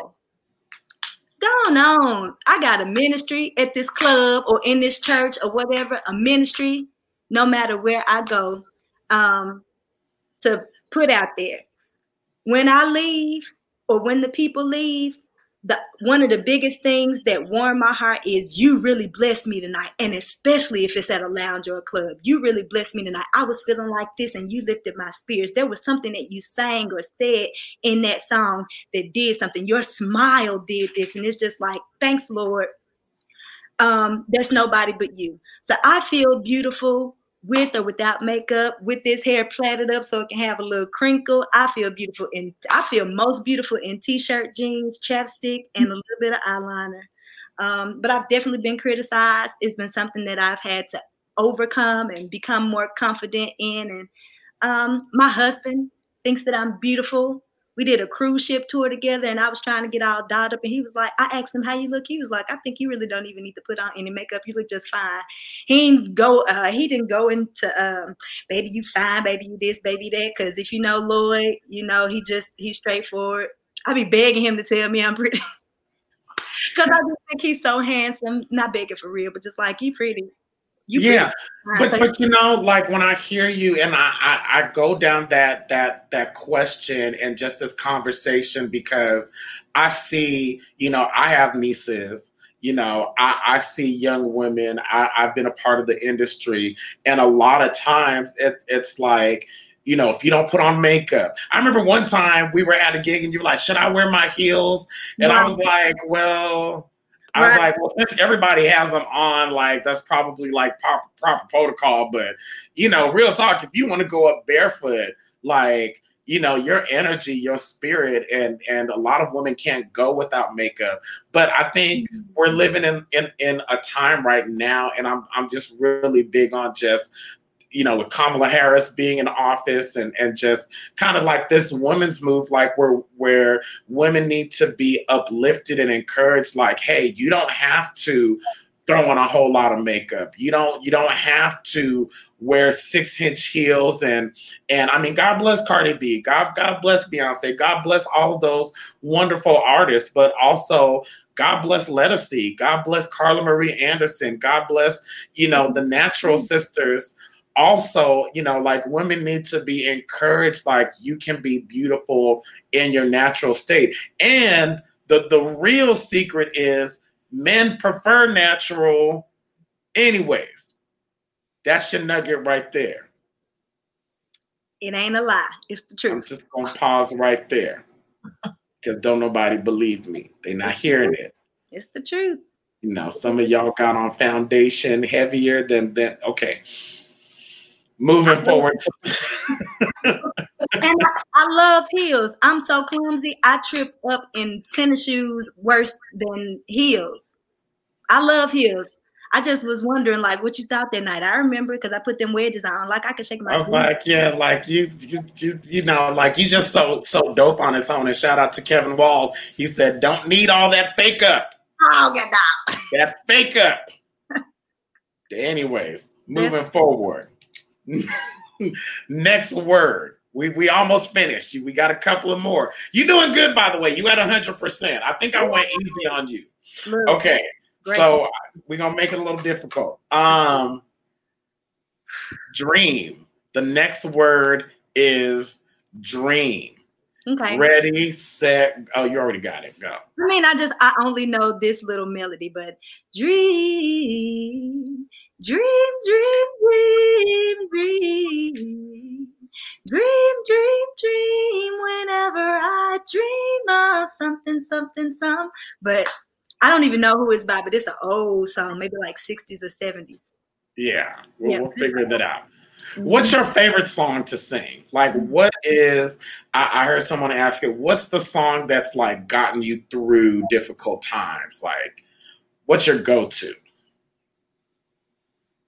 Go on. I got a ministry at this club or in this church or whatever, a ministry, no matter where I go, um, to put out there. When I leave or when the people leave, the one of the biggest things that warm my heart is you really blessed me tonight. And especially if it's at a lounge or a club you really blessed me tonight. I was feeling like this and you lifted my spirits. There was something that you sang or said in that song that did something. Your smile did this. And it's just like thanks lord. Um there's nobody but you. So i feel beautiful with or without makeup, with this hair plaited up so it can have a little crinkle. I feel beautiful in I feel most beautiful in t-shirt, jeans, chapstick, and a little bit of eyeliner. Um, but I've definitely been criticized. It's been something that I've had to overcome and become more confident in. And um, my husband thinks that I'm beautiful we did a cruise ship tour together and I was trying to get all dolled up and he was like, I asked him how you look. He was like, I think you really don't even need to put on any makeup. You look just fine. He didn't go, uh, he didn't go into um, baby, you fine, baby, you this, baby, that. Cause if you know Lloyd, you know, he just he's straightforward. I'd be begging him to tell me I'm pretty. Cause I just think he's so handsome. Not begging for real, but just like you pretty. You yeah, but but you know, like when I hear you and I, I I go down that that that question and just this conversation because I see, you know, I have nieces you know I, I, see young women. I, have been a part of the industry. And a lot of times it, it's like you know if you don't put on makeup. I remember one time we were at a gig and you were like should i wear my heels? And i was like well I was like, well, since everybody has them on, like that's probably like proper, proper protocol. But you know, real talk, if you want to go up barefoot, like you know, your energy, your spirit, and and a lot of women can't go without makeup. But I think mm-hmm. we're living in, in in a time right now, and I'm I'm just really big on just you know, with Kamala Harris being in office and, and just kind of like this women's move, like where where women need to be uplifted and encouraged, like, hey, you don't have to throw on a whole lot of makeup. You don't you don't have to wear six inch heels and and I mean God bless Cardi B, God God bless Beyonce, God bless all of those wonderful artists, but also God bless Ledisi, God bless Carla Marie Anderson, God bless, you know, the natural mm. sisters also, you know, like women need to be encouraged, like you can be beautiful in your natural state. And the, the real secret is men prefer natural anyways. That's your nugget right there. It ain't a lie. It's the truth. I'm just gonna pause right there. Because don't nobody believe me. They're not hearing it. It's the truth. You know, some of y'all got on foundation heavier than than okay moving forward. and I, I, love heels. I'm so clumsy. I trip up in tennis shoes worse than heels. I love heels. I just was wondering, like, what you thought that night. I remember because I put them wedges on. Like, I could shake my. I was like, yeah, like you, you, you, you know, like you just so so dope on its own. And shout out to Kevin Walls. He said, "Don't need all that fake up. Oh, get down. That fake up." Anyways, moving forward. Next word. We we almost finished. We got a couple of more. You doing good, by the way. You at hundred percent. I think I went easy on you. Okay, great. so we're gonna make it a little difficult. Um, dream. The next word is dream. okay. Ready, set. Oh, you already got it. Go. I mean, I just I only know this little melody, but dream, dream, dream, dream, dream, dream, dream, dream. Whenever I dream of something, something, some. But I don't even know who it's by. But it's an old song, maybe like '60s or '70s. Yeah, we'll, Yeah. we'll figure that out. What's mm-hmm. your favorite song to sing? Like, what is? I, I heard someone ask it. What's the song that's like gotten you through difficult times? Like, what's your go-to?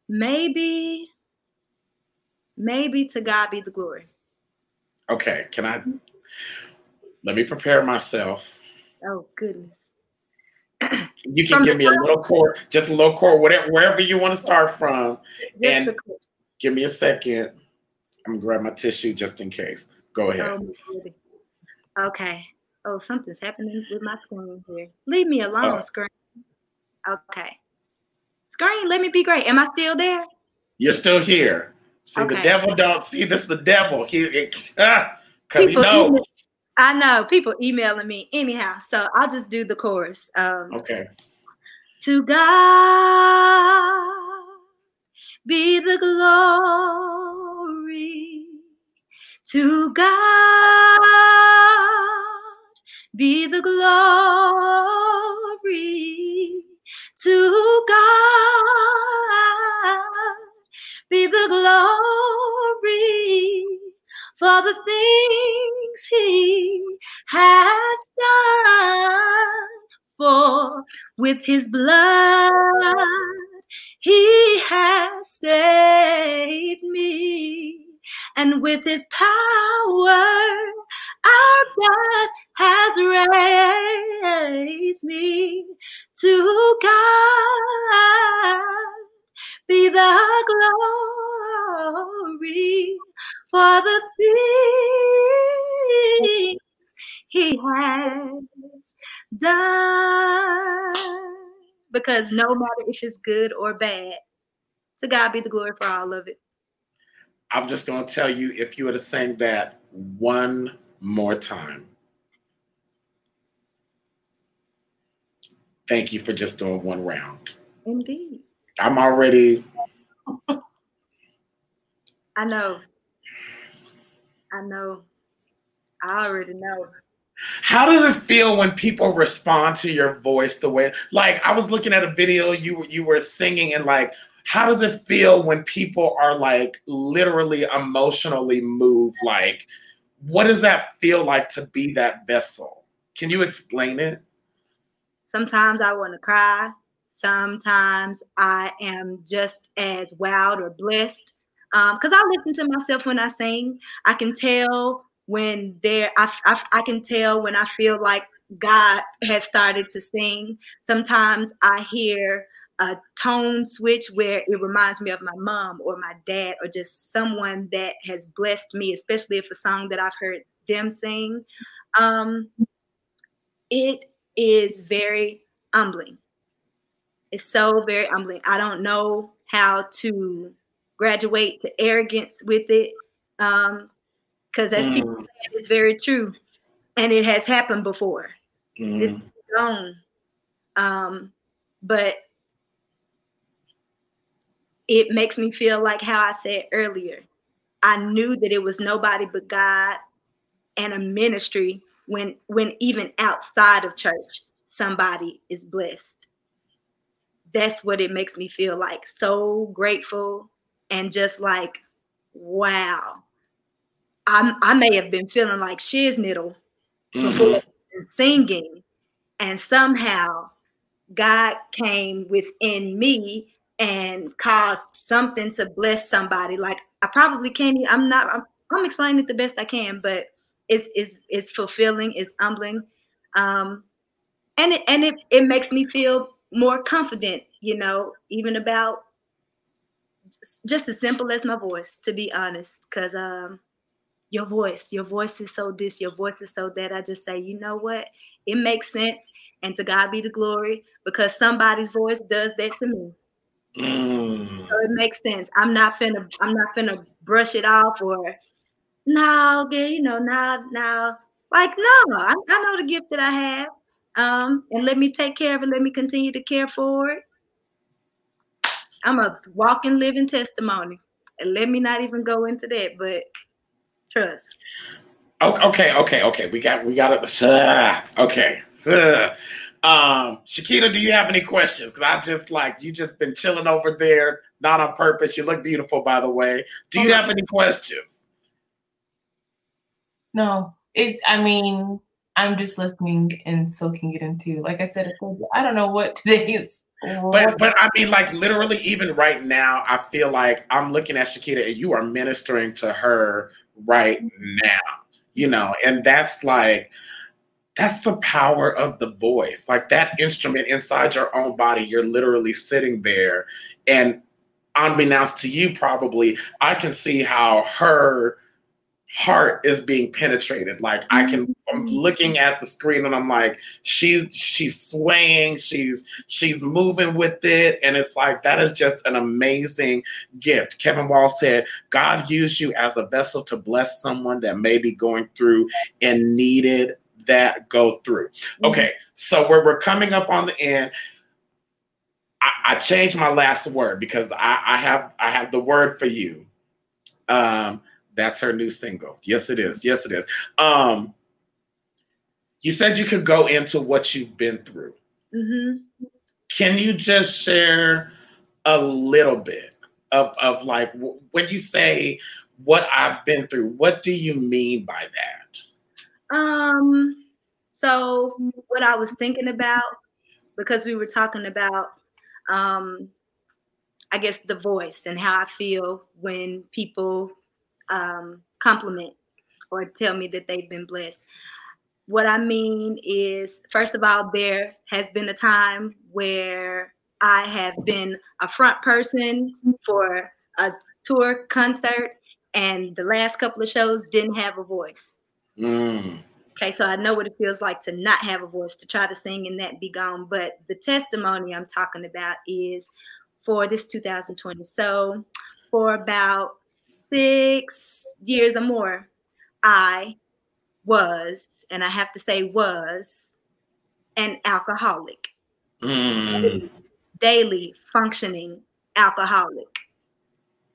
Maybe, maybe to God be the glory. Okay, can I? Let me prepare myself. Oh goodness. You can From give me a little core, just a little chord, whatever, wherever you want to start from. And- Give me a second. I'm gonna grab my tissue just in case. Go oh, ahead. Oh, okay. Oh, something's happening with my screen here. Leave me alone, Oh. screen. Okay. Screen, let me be great. Am I still there? You're still here. See, the devil don't see this. The devil. He, it, ah, cause he knows. email- I know people emailing me anyhow, so I'll just do the chorus. Um, Okay. To God be the glory. To God be the glory. To God be the glory for the things He has done. For with His blood He has saved me, and with His power our God has raised me to God be the glory for the things he has done. Because no matter if it's good or bad, to God be the glory for all of it. I'm just gonna tell you if you were to sing that one more time. Thank you for just doing one round. Indeed. I'm already I know. I know. I already know. How does it feel when people respond to your voice the way like I was looking at a video you were you were singing and like how does it feel when people are like literally emotionally moved like what does that feel like to be that vessel? Can you explain it? Sometimes I want to cry. Sometimes I am just as wowed or blessed. Because um, I listen to myself when I sing. I can tell when there, I, I, I can tell when I feel like God has started to sing. Sometimes I hear a tone switch where it reminds me of my mom or my dad or just someone that has blessed me, especially if a song that I've heard them sing. Um, it is very humbling. It's so very humbling. I don't know how to graduate to arrogance with it. Um, because as people Mm, say, it's very true. And it has happened before. It's mm, gone. Um, but it makes me feel like how I said earlier. I knew that it was nobody but God and a ministry when when even outside of church somebody is blessed. That's what it makes me feel like. So grateful and just like wow. I'm, I may have been feeling like shiznittle before mhm. and singing, and somehow God came within me and caused something to bless somebody. Like I probably can't. I'm not. I'm, I'm explaining it the best I can, but it's it's it's fulfilling. It's humbling, um, and it and it it makes me feel more confident. You know, even about just as simple as my voice, to be honest, because um, your voice, your voice is so this, your voice is so that. I just say, you know what? It makes sense, and to God be the glory, because somebody's voice does that to me. Mm. So it makes sense. I'm not finna, I'm not finna brush it off or no, girl, you know, now, now, like no, I, I know the gift that I have. Um, and let me take care of it. Let me continue to care for it. I'm a walking, living testimony. And let me not even go into that, but trust. Okay, okay, okay. We got we got it. Uh, okay. Uh, um, Shakita, do you have any questions? Because I just like you just been chilling over there, not on purpose. You look beautiful, by the way. Do you have any questions? No, it's. I mean, I'm just listening and soaking it into. Like I said, I don't know what today's. But but I mean, like literally, even right now, I feel like I'm looking at Shakita, and you are ministering to her right now. You know, and that's like that's the power of the voice. Like that instrument inside your own body, you're literally sitting there. And unbeknownst to you, probably, I can see how her heart is being penetrated. Like I can I'm Mm-hmm. looking at the screen and I'm like, she's she's swaying, she's she's moving with it. And it's like that is just an amazing gift. Kevin Wall said, God used you as a vessel to bless someone that may be going through and needed that go through. Okay, so we're, we're coming up on the end. I, I changed my last word because I, I have I have the word for you. Um, that's her new single. Yes, it is. Yes, it is. Um, you said you could go into what you've been through. Mm-hmm. Can you just share a little bit of, of like when you say what I've been through, what do you mean by that? Um, so what I was thinking about, because we were talking about, um, I guess the voice and how I feel when people um, compliment or tell me that they've been blessed. What I mean is, first of all, there has been a time where I have been a front person for a tour concert, and the last couple of shows didn't have a voice. Mm. Okay, so I know what it feels like to not have a voice, to try to sing and that be gone. But the testimony I'm talking about is for this 2020. So for about six years or more, I was, and I have to say was, an alcoholic, Mm. daily functioning alcoholic,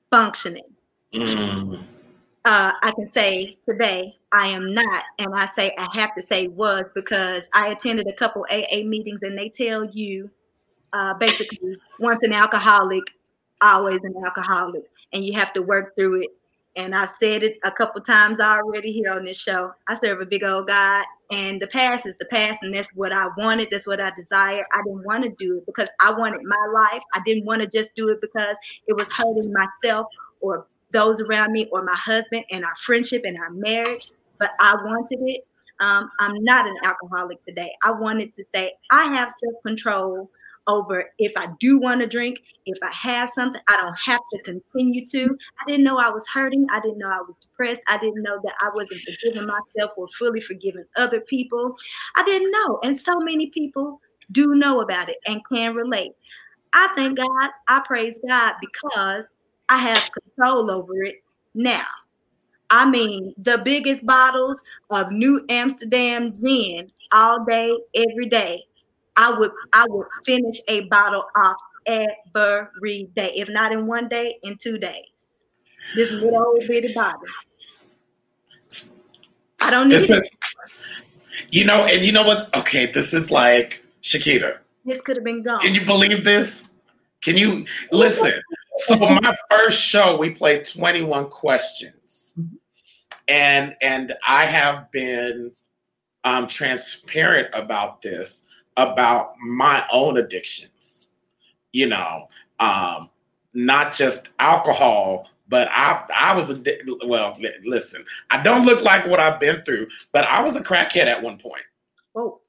functioning. Mm. uh, I can say today I am not, and I say I have to say was because I attended a couple AA meetings, and they tell you uh, basically once an alcoholic, always an alcoholic, and you have to work through it. And I've said it a couple times already here on this show. I serve a big old God, and the past is the past, and that's what I wanted. That's what I desire. I didn't want to do it because I wanted my life. I didn't want to just do it because it was hurting myself or those around me or my husband and our friendship and our marriage, but I wanted it. Um, I'm not an alcoholic today. I wanted to say I have self control over if I do want to drink, if I have something, I don't have to continue to. I didn't know I was hurting. I didn't know I was depressed. I didn't know that I wasn't forgiving myself or fully forgiving other people. I didn't know. And so many people do know about it and can relate. I thank God, I praise God because I have control over it now. I mean, the biggest bottles of New Amsterdam gin all day, every day. I would I would finish a bottle off every day. If not in one day, in two days. This little old bitty bottle. I don't need it. you know, and you know what? Okay, this is like Shakita. This could have been gone. Can you believe this? Can you listen? So my first show, we played 21 questions. And and I have been um, transparent about this, about my own addictions. you know, um, not just alcohol, but I I was a well. Listen, I don't look like what I've been through, but I was a crackhead at one point. Oh,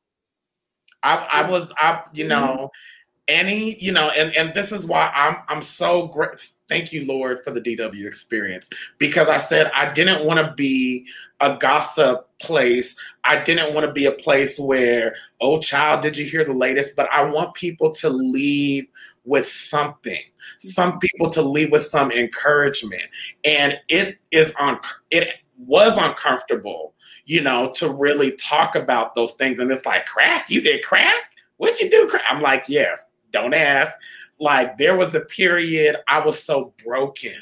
I I was I you know any you know and and this is why i'm i'm so great thank you lord for the dw experience. Because i said i didn't want to be a gossip place. I didn't want to be a place where oh child did you hear the latest? But i want people to leave with something. Some people to leave with some encouragement. And it is on it was uncomfortable you know to really talk about those things. And it's like crack? You did crack? What'd you do? I'm like, yes, don't ask. Like there was a period I was so broken.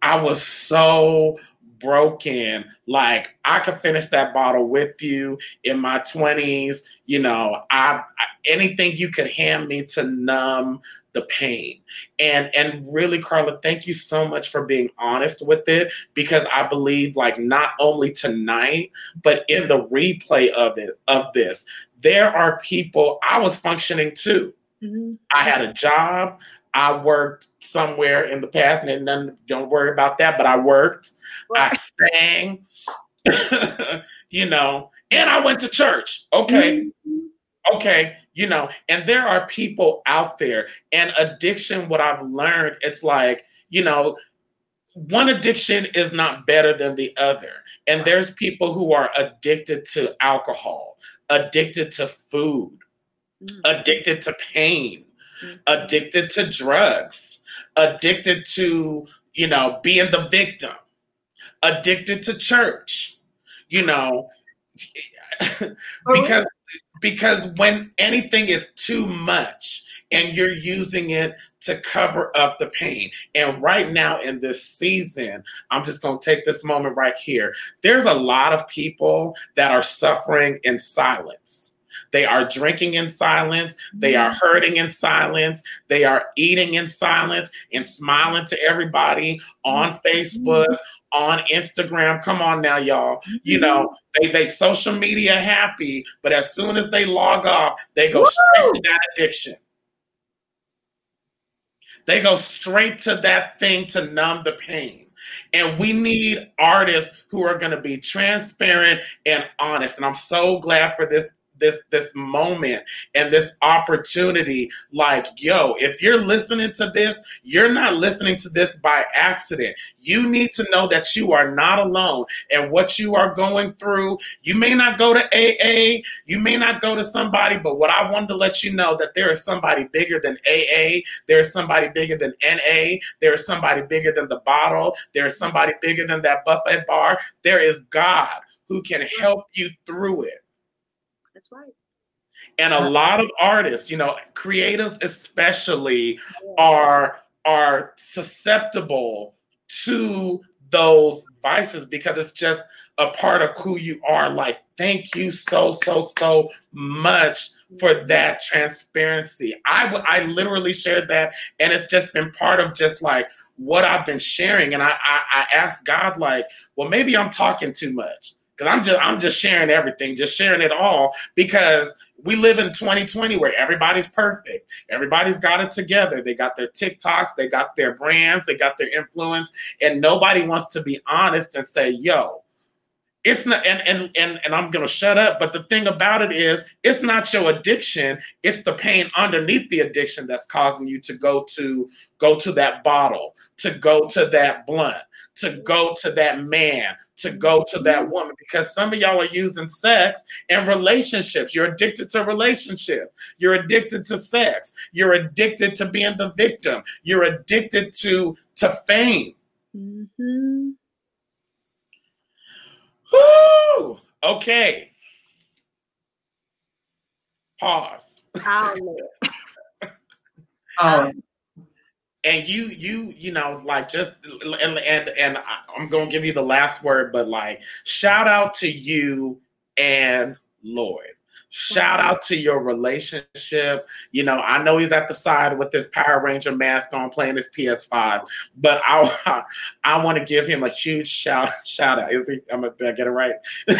I was so broken. Like I could finish that bottle with you in my 20s. You know, I, I, anything you could hand me to numb the pain. And and really, Carla, thank you so much for being honest with it because I believe like not only tonight, but in the replay of it of this, there are people I was functioning too. Mm-hmm. I had a job. I worked somewhere in the past, and none, don't worry about that. But I worked. Right. I sang. you know, and I went to church. Okay. Mm-hmm. Okay, you know, and there are people out there, and addiction, what I've learned, it's like, you know, one addiction is not better than the other. And there's people who are addicted to alcohol, addicted to food, mm. addicted to pain, mm. addicted to drugs, addicted to, you know, being the victim, addicted to church, you know, because because when anything is too much and you're using it to cover up the pain. And right now in this season, I'm just going to take this moment right here. There's a lot of people that are suffering in silence they are drinking in silence. They are mm-hmm. hurting in silence. They are eating in silence and smiling to everybody on mm-hmm. Facebook, on Instagram. Come on now, y'all. You mm-hmm. know, they they social media happy, but as soon as they log off, they go Woo! straight to that addiction. They go straight to that thing to numb the pain. And we need artists who are going to be transparent and honest. And I'm so glad for this this this moment and this opportunity like yo if you're listening to this you're not listening to this by accident. You need to know that you are not alone and what you are going through. You may not go to aa you may not go to somebody but what i wanted to let you know that there is somebody bigger than aa there's somebody bigger than na there is somebody bigger than the bottle there's somebody bigger than that buffet bar. There is god who can help you through it that's right. And a lot of artists, you know, creatives especially, are are susceptible to those vices because it's just a part of who you are. Like, thank you so, so, so much for mm-hmm. that transparency. I I literally shared that, and it's just been part of just like what I've been sharing. And I, I, I asked God, like, well, maybe I'm talking too much because I'm just I'm just sharing everything, just sharing it all because we live in 2020 where everybody's perfect. Everybody's got it together. They got their TikToks, they got their brands, they got their influence, and nobody wants to be honest and say, "Yo, it's not and and and, and i'm to shut up but the thing about it is it's not your addiction it's the pain underneath the addiction that's causing you to go to go to that bottle to go to that blunt to go to that man to go to that woman because some of y'all are using sex and relationships. You're addicted to relationships. You're addicted to sex. You're addicted to being the victim. You're addicted to to fame. Mm-hmm. Whoo! Okay. Pause. um, and you, you, you know, like just and and and I'm gonna give you the last word, but like shout out to you and Lloyd. Shout out to your relationship. You know, I know he's at the side with his Power Ranger mask on playing his PS5, but I I want to give him a huge shout shout out. Is he? I'm gonna did I get it right? we,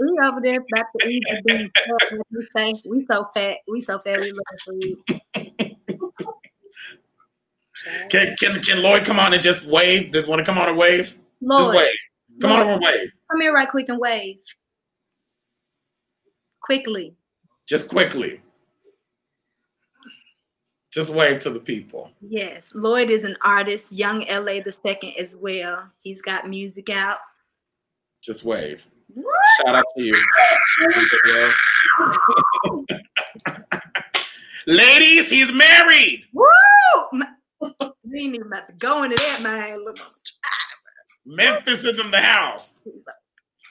we over there about to eat the oh, We think we so fat. We so fat. We love for you. Can can can Lloyd come on and just wave? Does want to come on and wave? Lloyd, Just wave. Come on over and wave. come here right quick and wave. Quickly. Just quickly. Just wave to the people. Yes, Lloyd is an artist, Young LA the second as well. He's got music out. Just wave. Shout out to you. Ladies, he's married. Woo! We ain't even about to go into that, man. Memphis is in the house.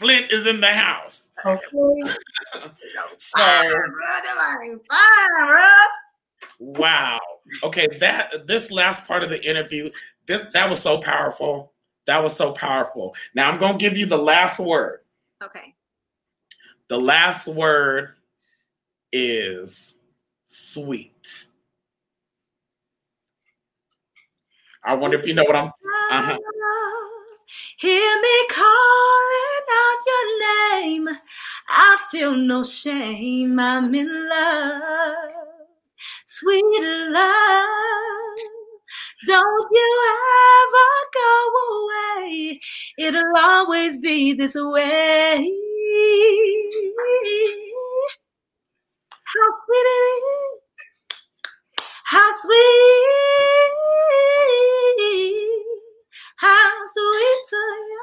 Flint is in the house. Okay. So Fine, bro. That bro. wow. Okay, that this last part of the interview, that, that was so powerful. That was so powerful. Now I'm gonna give you the last word. Okay. The last word is sweet. I wonder if you know what I'm. Uh-huh. Hear me calling out your name. I feel no shame. I'm in love, sweet love. Don't you ever go away. It'll always be this way. How sweet it is. How sweet. How sweet you.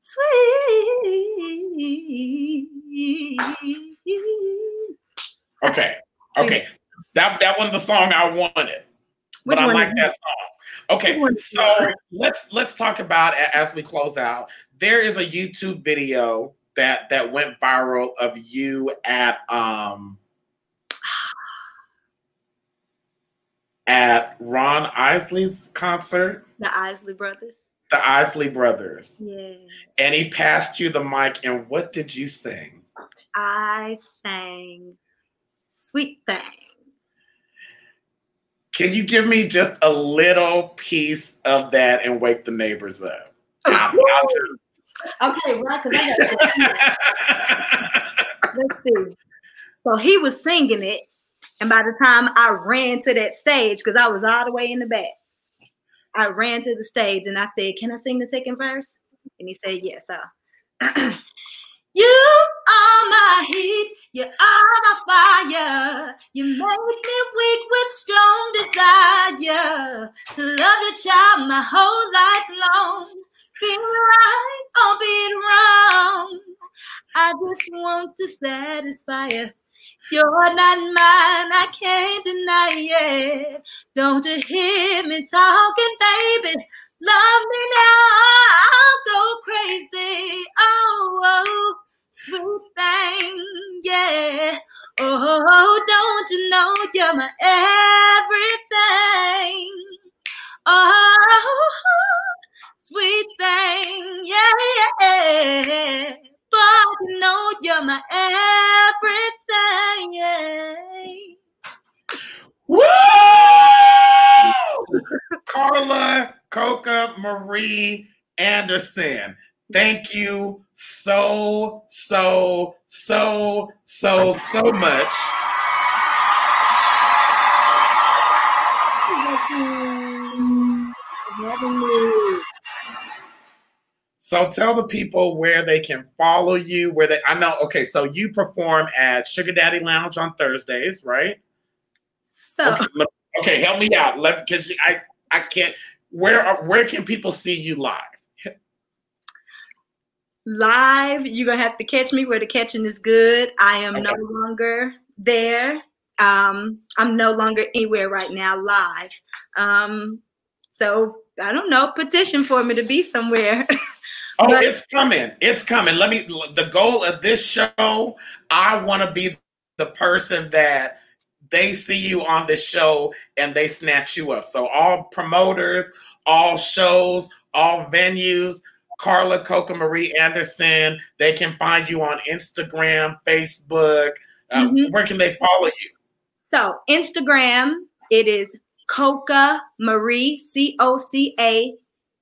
Sweet. Okay. Okay. That that wasn't the song I wanted. Which but I like that song. Okay, Which one is so let's let's talk about as we close out. There is a YouTube video that that went viral of you at um at Ron Isley's concert, The Isley Brothers. the Isley Brothers, Yeah. and he passed you the mic. And what did you sing? I sang Sweet Thing. Can you give me just a little piece of that and wake the neighbors up? Just- Okay, right, because I got let's see. So he was singing it, and by the time I ran to that stage, because I was all the way in the back, I ran to the stage and I said, "Can I sing the second verse?" And he said, "Yes, sir." you are my heat, you are my fire. You make me weak with strong desire to love your child my whole life long. Be right or be wrong. I just want to satisfy you. You're not mine, I can't deny it. Don't you hear me talking, baby? Love me now, I'll go crazy. Oh, oh sweet thing, yeah. Oh, don't you know you're my everything? Oh, sweet thing, yeah, yeah. But you know you're my everything, yeah. Woo! Carla Coca Marie Anderson. Thank you so, so, so, so, so much. So tell the people where they can follow you, where they I know, okay, so you perform at Sugar Daddy Lounge on Thursdays, right? So Okay, okay, help me out. Let because I I can't. Where are, where can people see you live? live, you're gonna have to catch me where the catching is good. I am no longer there. Um, I'm no longer anywhere right now live. Um, so I don't know, petition for me to be somewhere. Oh, it's coming. It's coming. Let me. The goal of this show, I want to be the person that they see you on this show and they snatch you up. So all promoters, all shows, all venues. Carla Coca Marie Anderson. They can find you on Instagram, Facebook. Uh, Mhm. Where can they follow you? So Instagram, it is Coca Marie, C O C A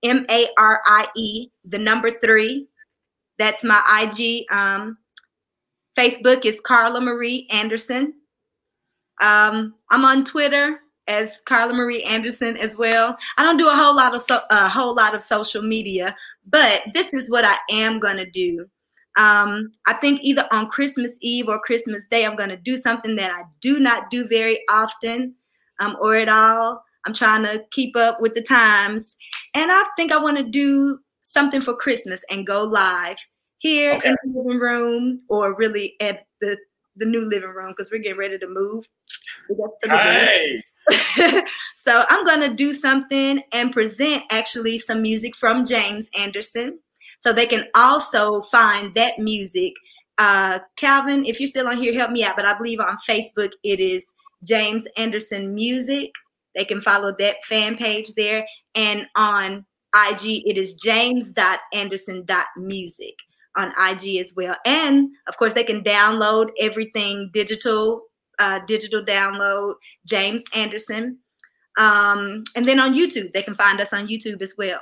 M A R I E, the number three. That's my IG. Um, Facebook is Carla Marie Anderson. Um, I'm on Twitter as Carla Marie Anderson as well. I don't do a whole lot of so, a whole lot of social media, but this is what I am gonna do. Um, I think either on Christmas Eve or Christmas Day, I'm gonna do something that I do not do very often um, or at all. I'm trying to keep up with the times, and I think I want to do something for Christmas and go live here okay. in the living room or really at the the new living room because we're getting ready to move. Hey. so I'm gonna do something and present actually some music from James Anderson, so they can also find that music. Uh, Calvin, if you're still on here, help me out. But I believe on Facebook it is James Anderson Music. They can follow that fan page there, and on IG it is james.anderson.music on IG as well. And of course, they can download everything digital, uh, digital download, James Anderson. Um, and then on YouTube, they can find us on YouTube as well.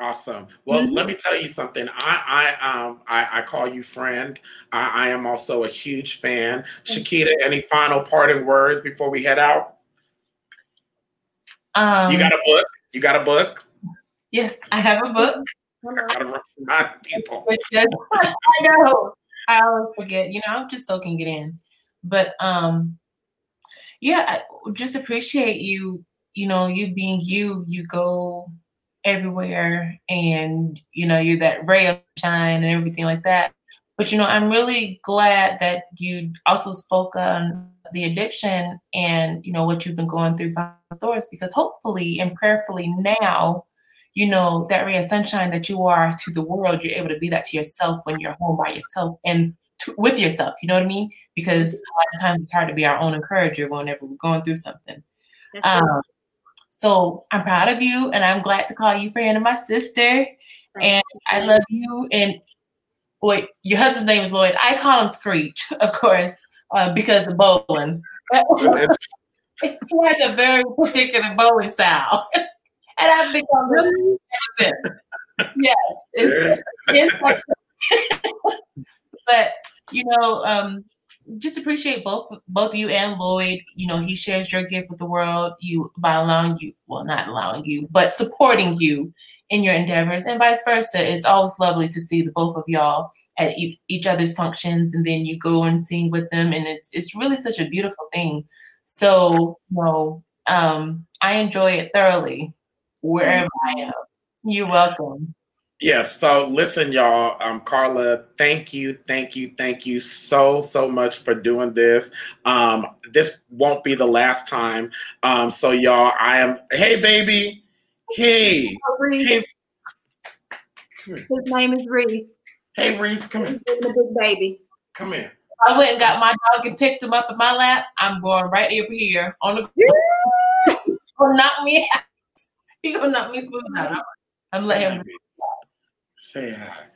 Awesome. Well, mm-hmm. let me tell you something. I I um I, I call you friend. I, I am also a huge fan. Shakita, any final parting words before we head out? Um, you got a book? You got a book? Yes, I have a book. I gotta remind people. I know. I always forget. You know, I'm just soaking it in. But um, yeah, I just appreciate you. You know, you being you. You go everywhere, and you know, you're that ray of shine and everything like that. But you know, I'm really glad that you also spoke on the addiction and you know what you've been going through behind stores because hopefully and prayerfully now you know, that ray of sunshine that you are to the world, you're able to be that to yourself when you're home by yourself and to, with yourself. You know what I mean? Because a lot of times it's hard to be our own encourager whenever we're going through something. Um, so I'm proud of you, and I'm glad to call you friend of my sister. And I love you. And wait, your husband's name is Lloyd. I call him Screech, of course, uh, because of bowling. he has a very particular bowling style. and I've become really? yeah, it's, it's but you know, um, just appreciate both both you and Lloyd. You know, he shares your gift with the world. You by allowing you, well, not allowing you, but supporting you in your endeavors, and vice versa. It's always lovely to see the both of y'all at e- each other's functions, and then you go and sing with them, and it's it's really such a beautiful thing. So, you know, um, I enjoy it thoroughly wherever I am. You're welcome. Yes. So listen, y'all. Um, Carla, thank you, thank you, thank you so so much for doing this. Um, this won't be the last time. Um, so y'all, I am. Hey, baby. Hey. Hey. His name is Reese. Hey, Reese, come here. The big baby. Come here. I went and got my dog and picked him up in my lap. I'm going right over here on the ground. or knock me out. He gonna knock me smooth out. I'm letting him. Say hi.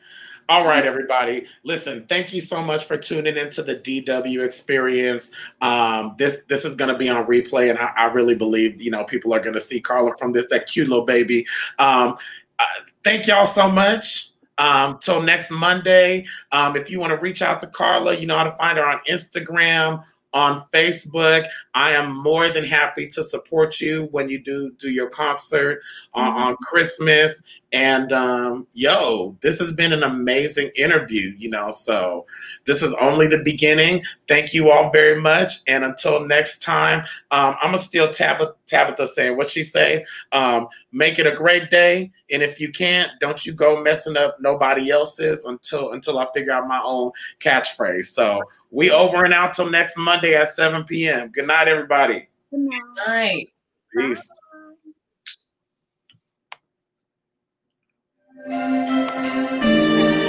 All right, everybody. Listen, thank you so much for tuning into the DW experience. Um, this this is going to be on replay, and I, I, really believe you know people are going to see Carla from this that cute little baby. Um, uh, thank y'all so much. Um, till next Monday. Um, if you want to reach out to Carla, you know how to find her on Instagram, on Facebook. I am more than happy to support you when you do do your concert uh, mm-hmm. on Christmas. And um, yo, this has been an amazing interview, you know. So this is only the beginning. Thank you all very much. And until next time, um, I'm gonna steal Tabitha, Tabitha saying what she say. Um, make it a great day. And if you can't, don't you go messing up nobody else's until until I figure out my own catchphrase. So we over and out till next Monday at 7 p.m. Good night, everybody. Good night. Peace. Thank you.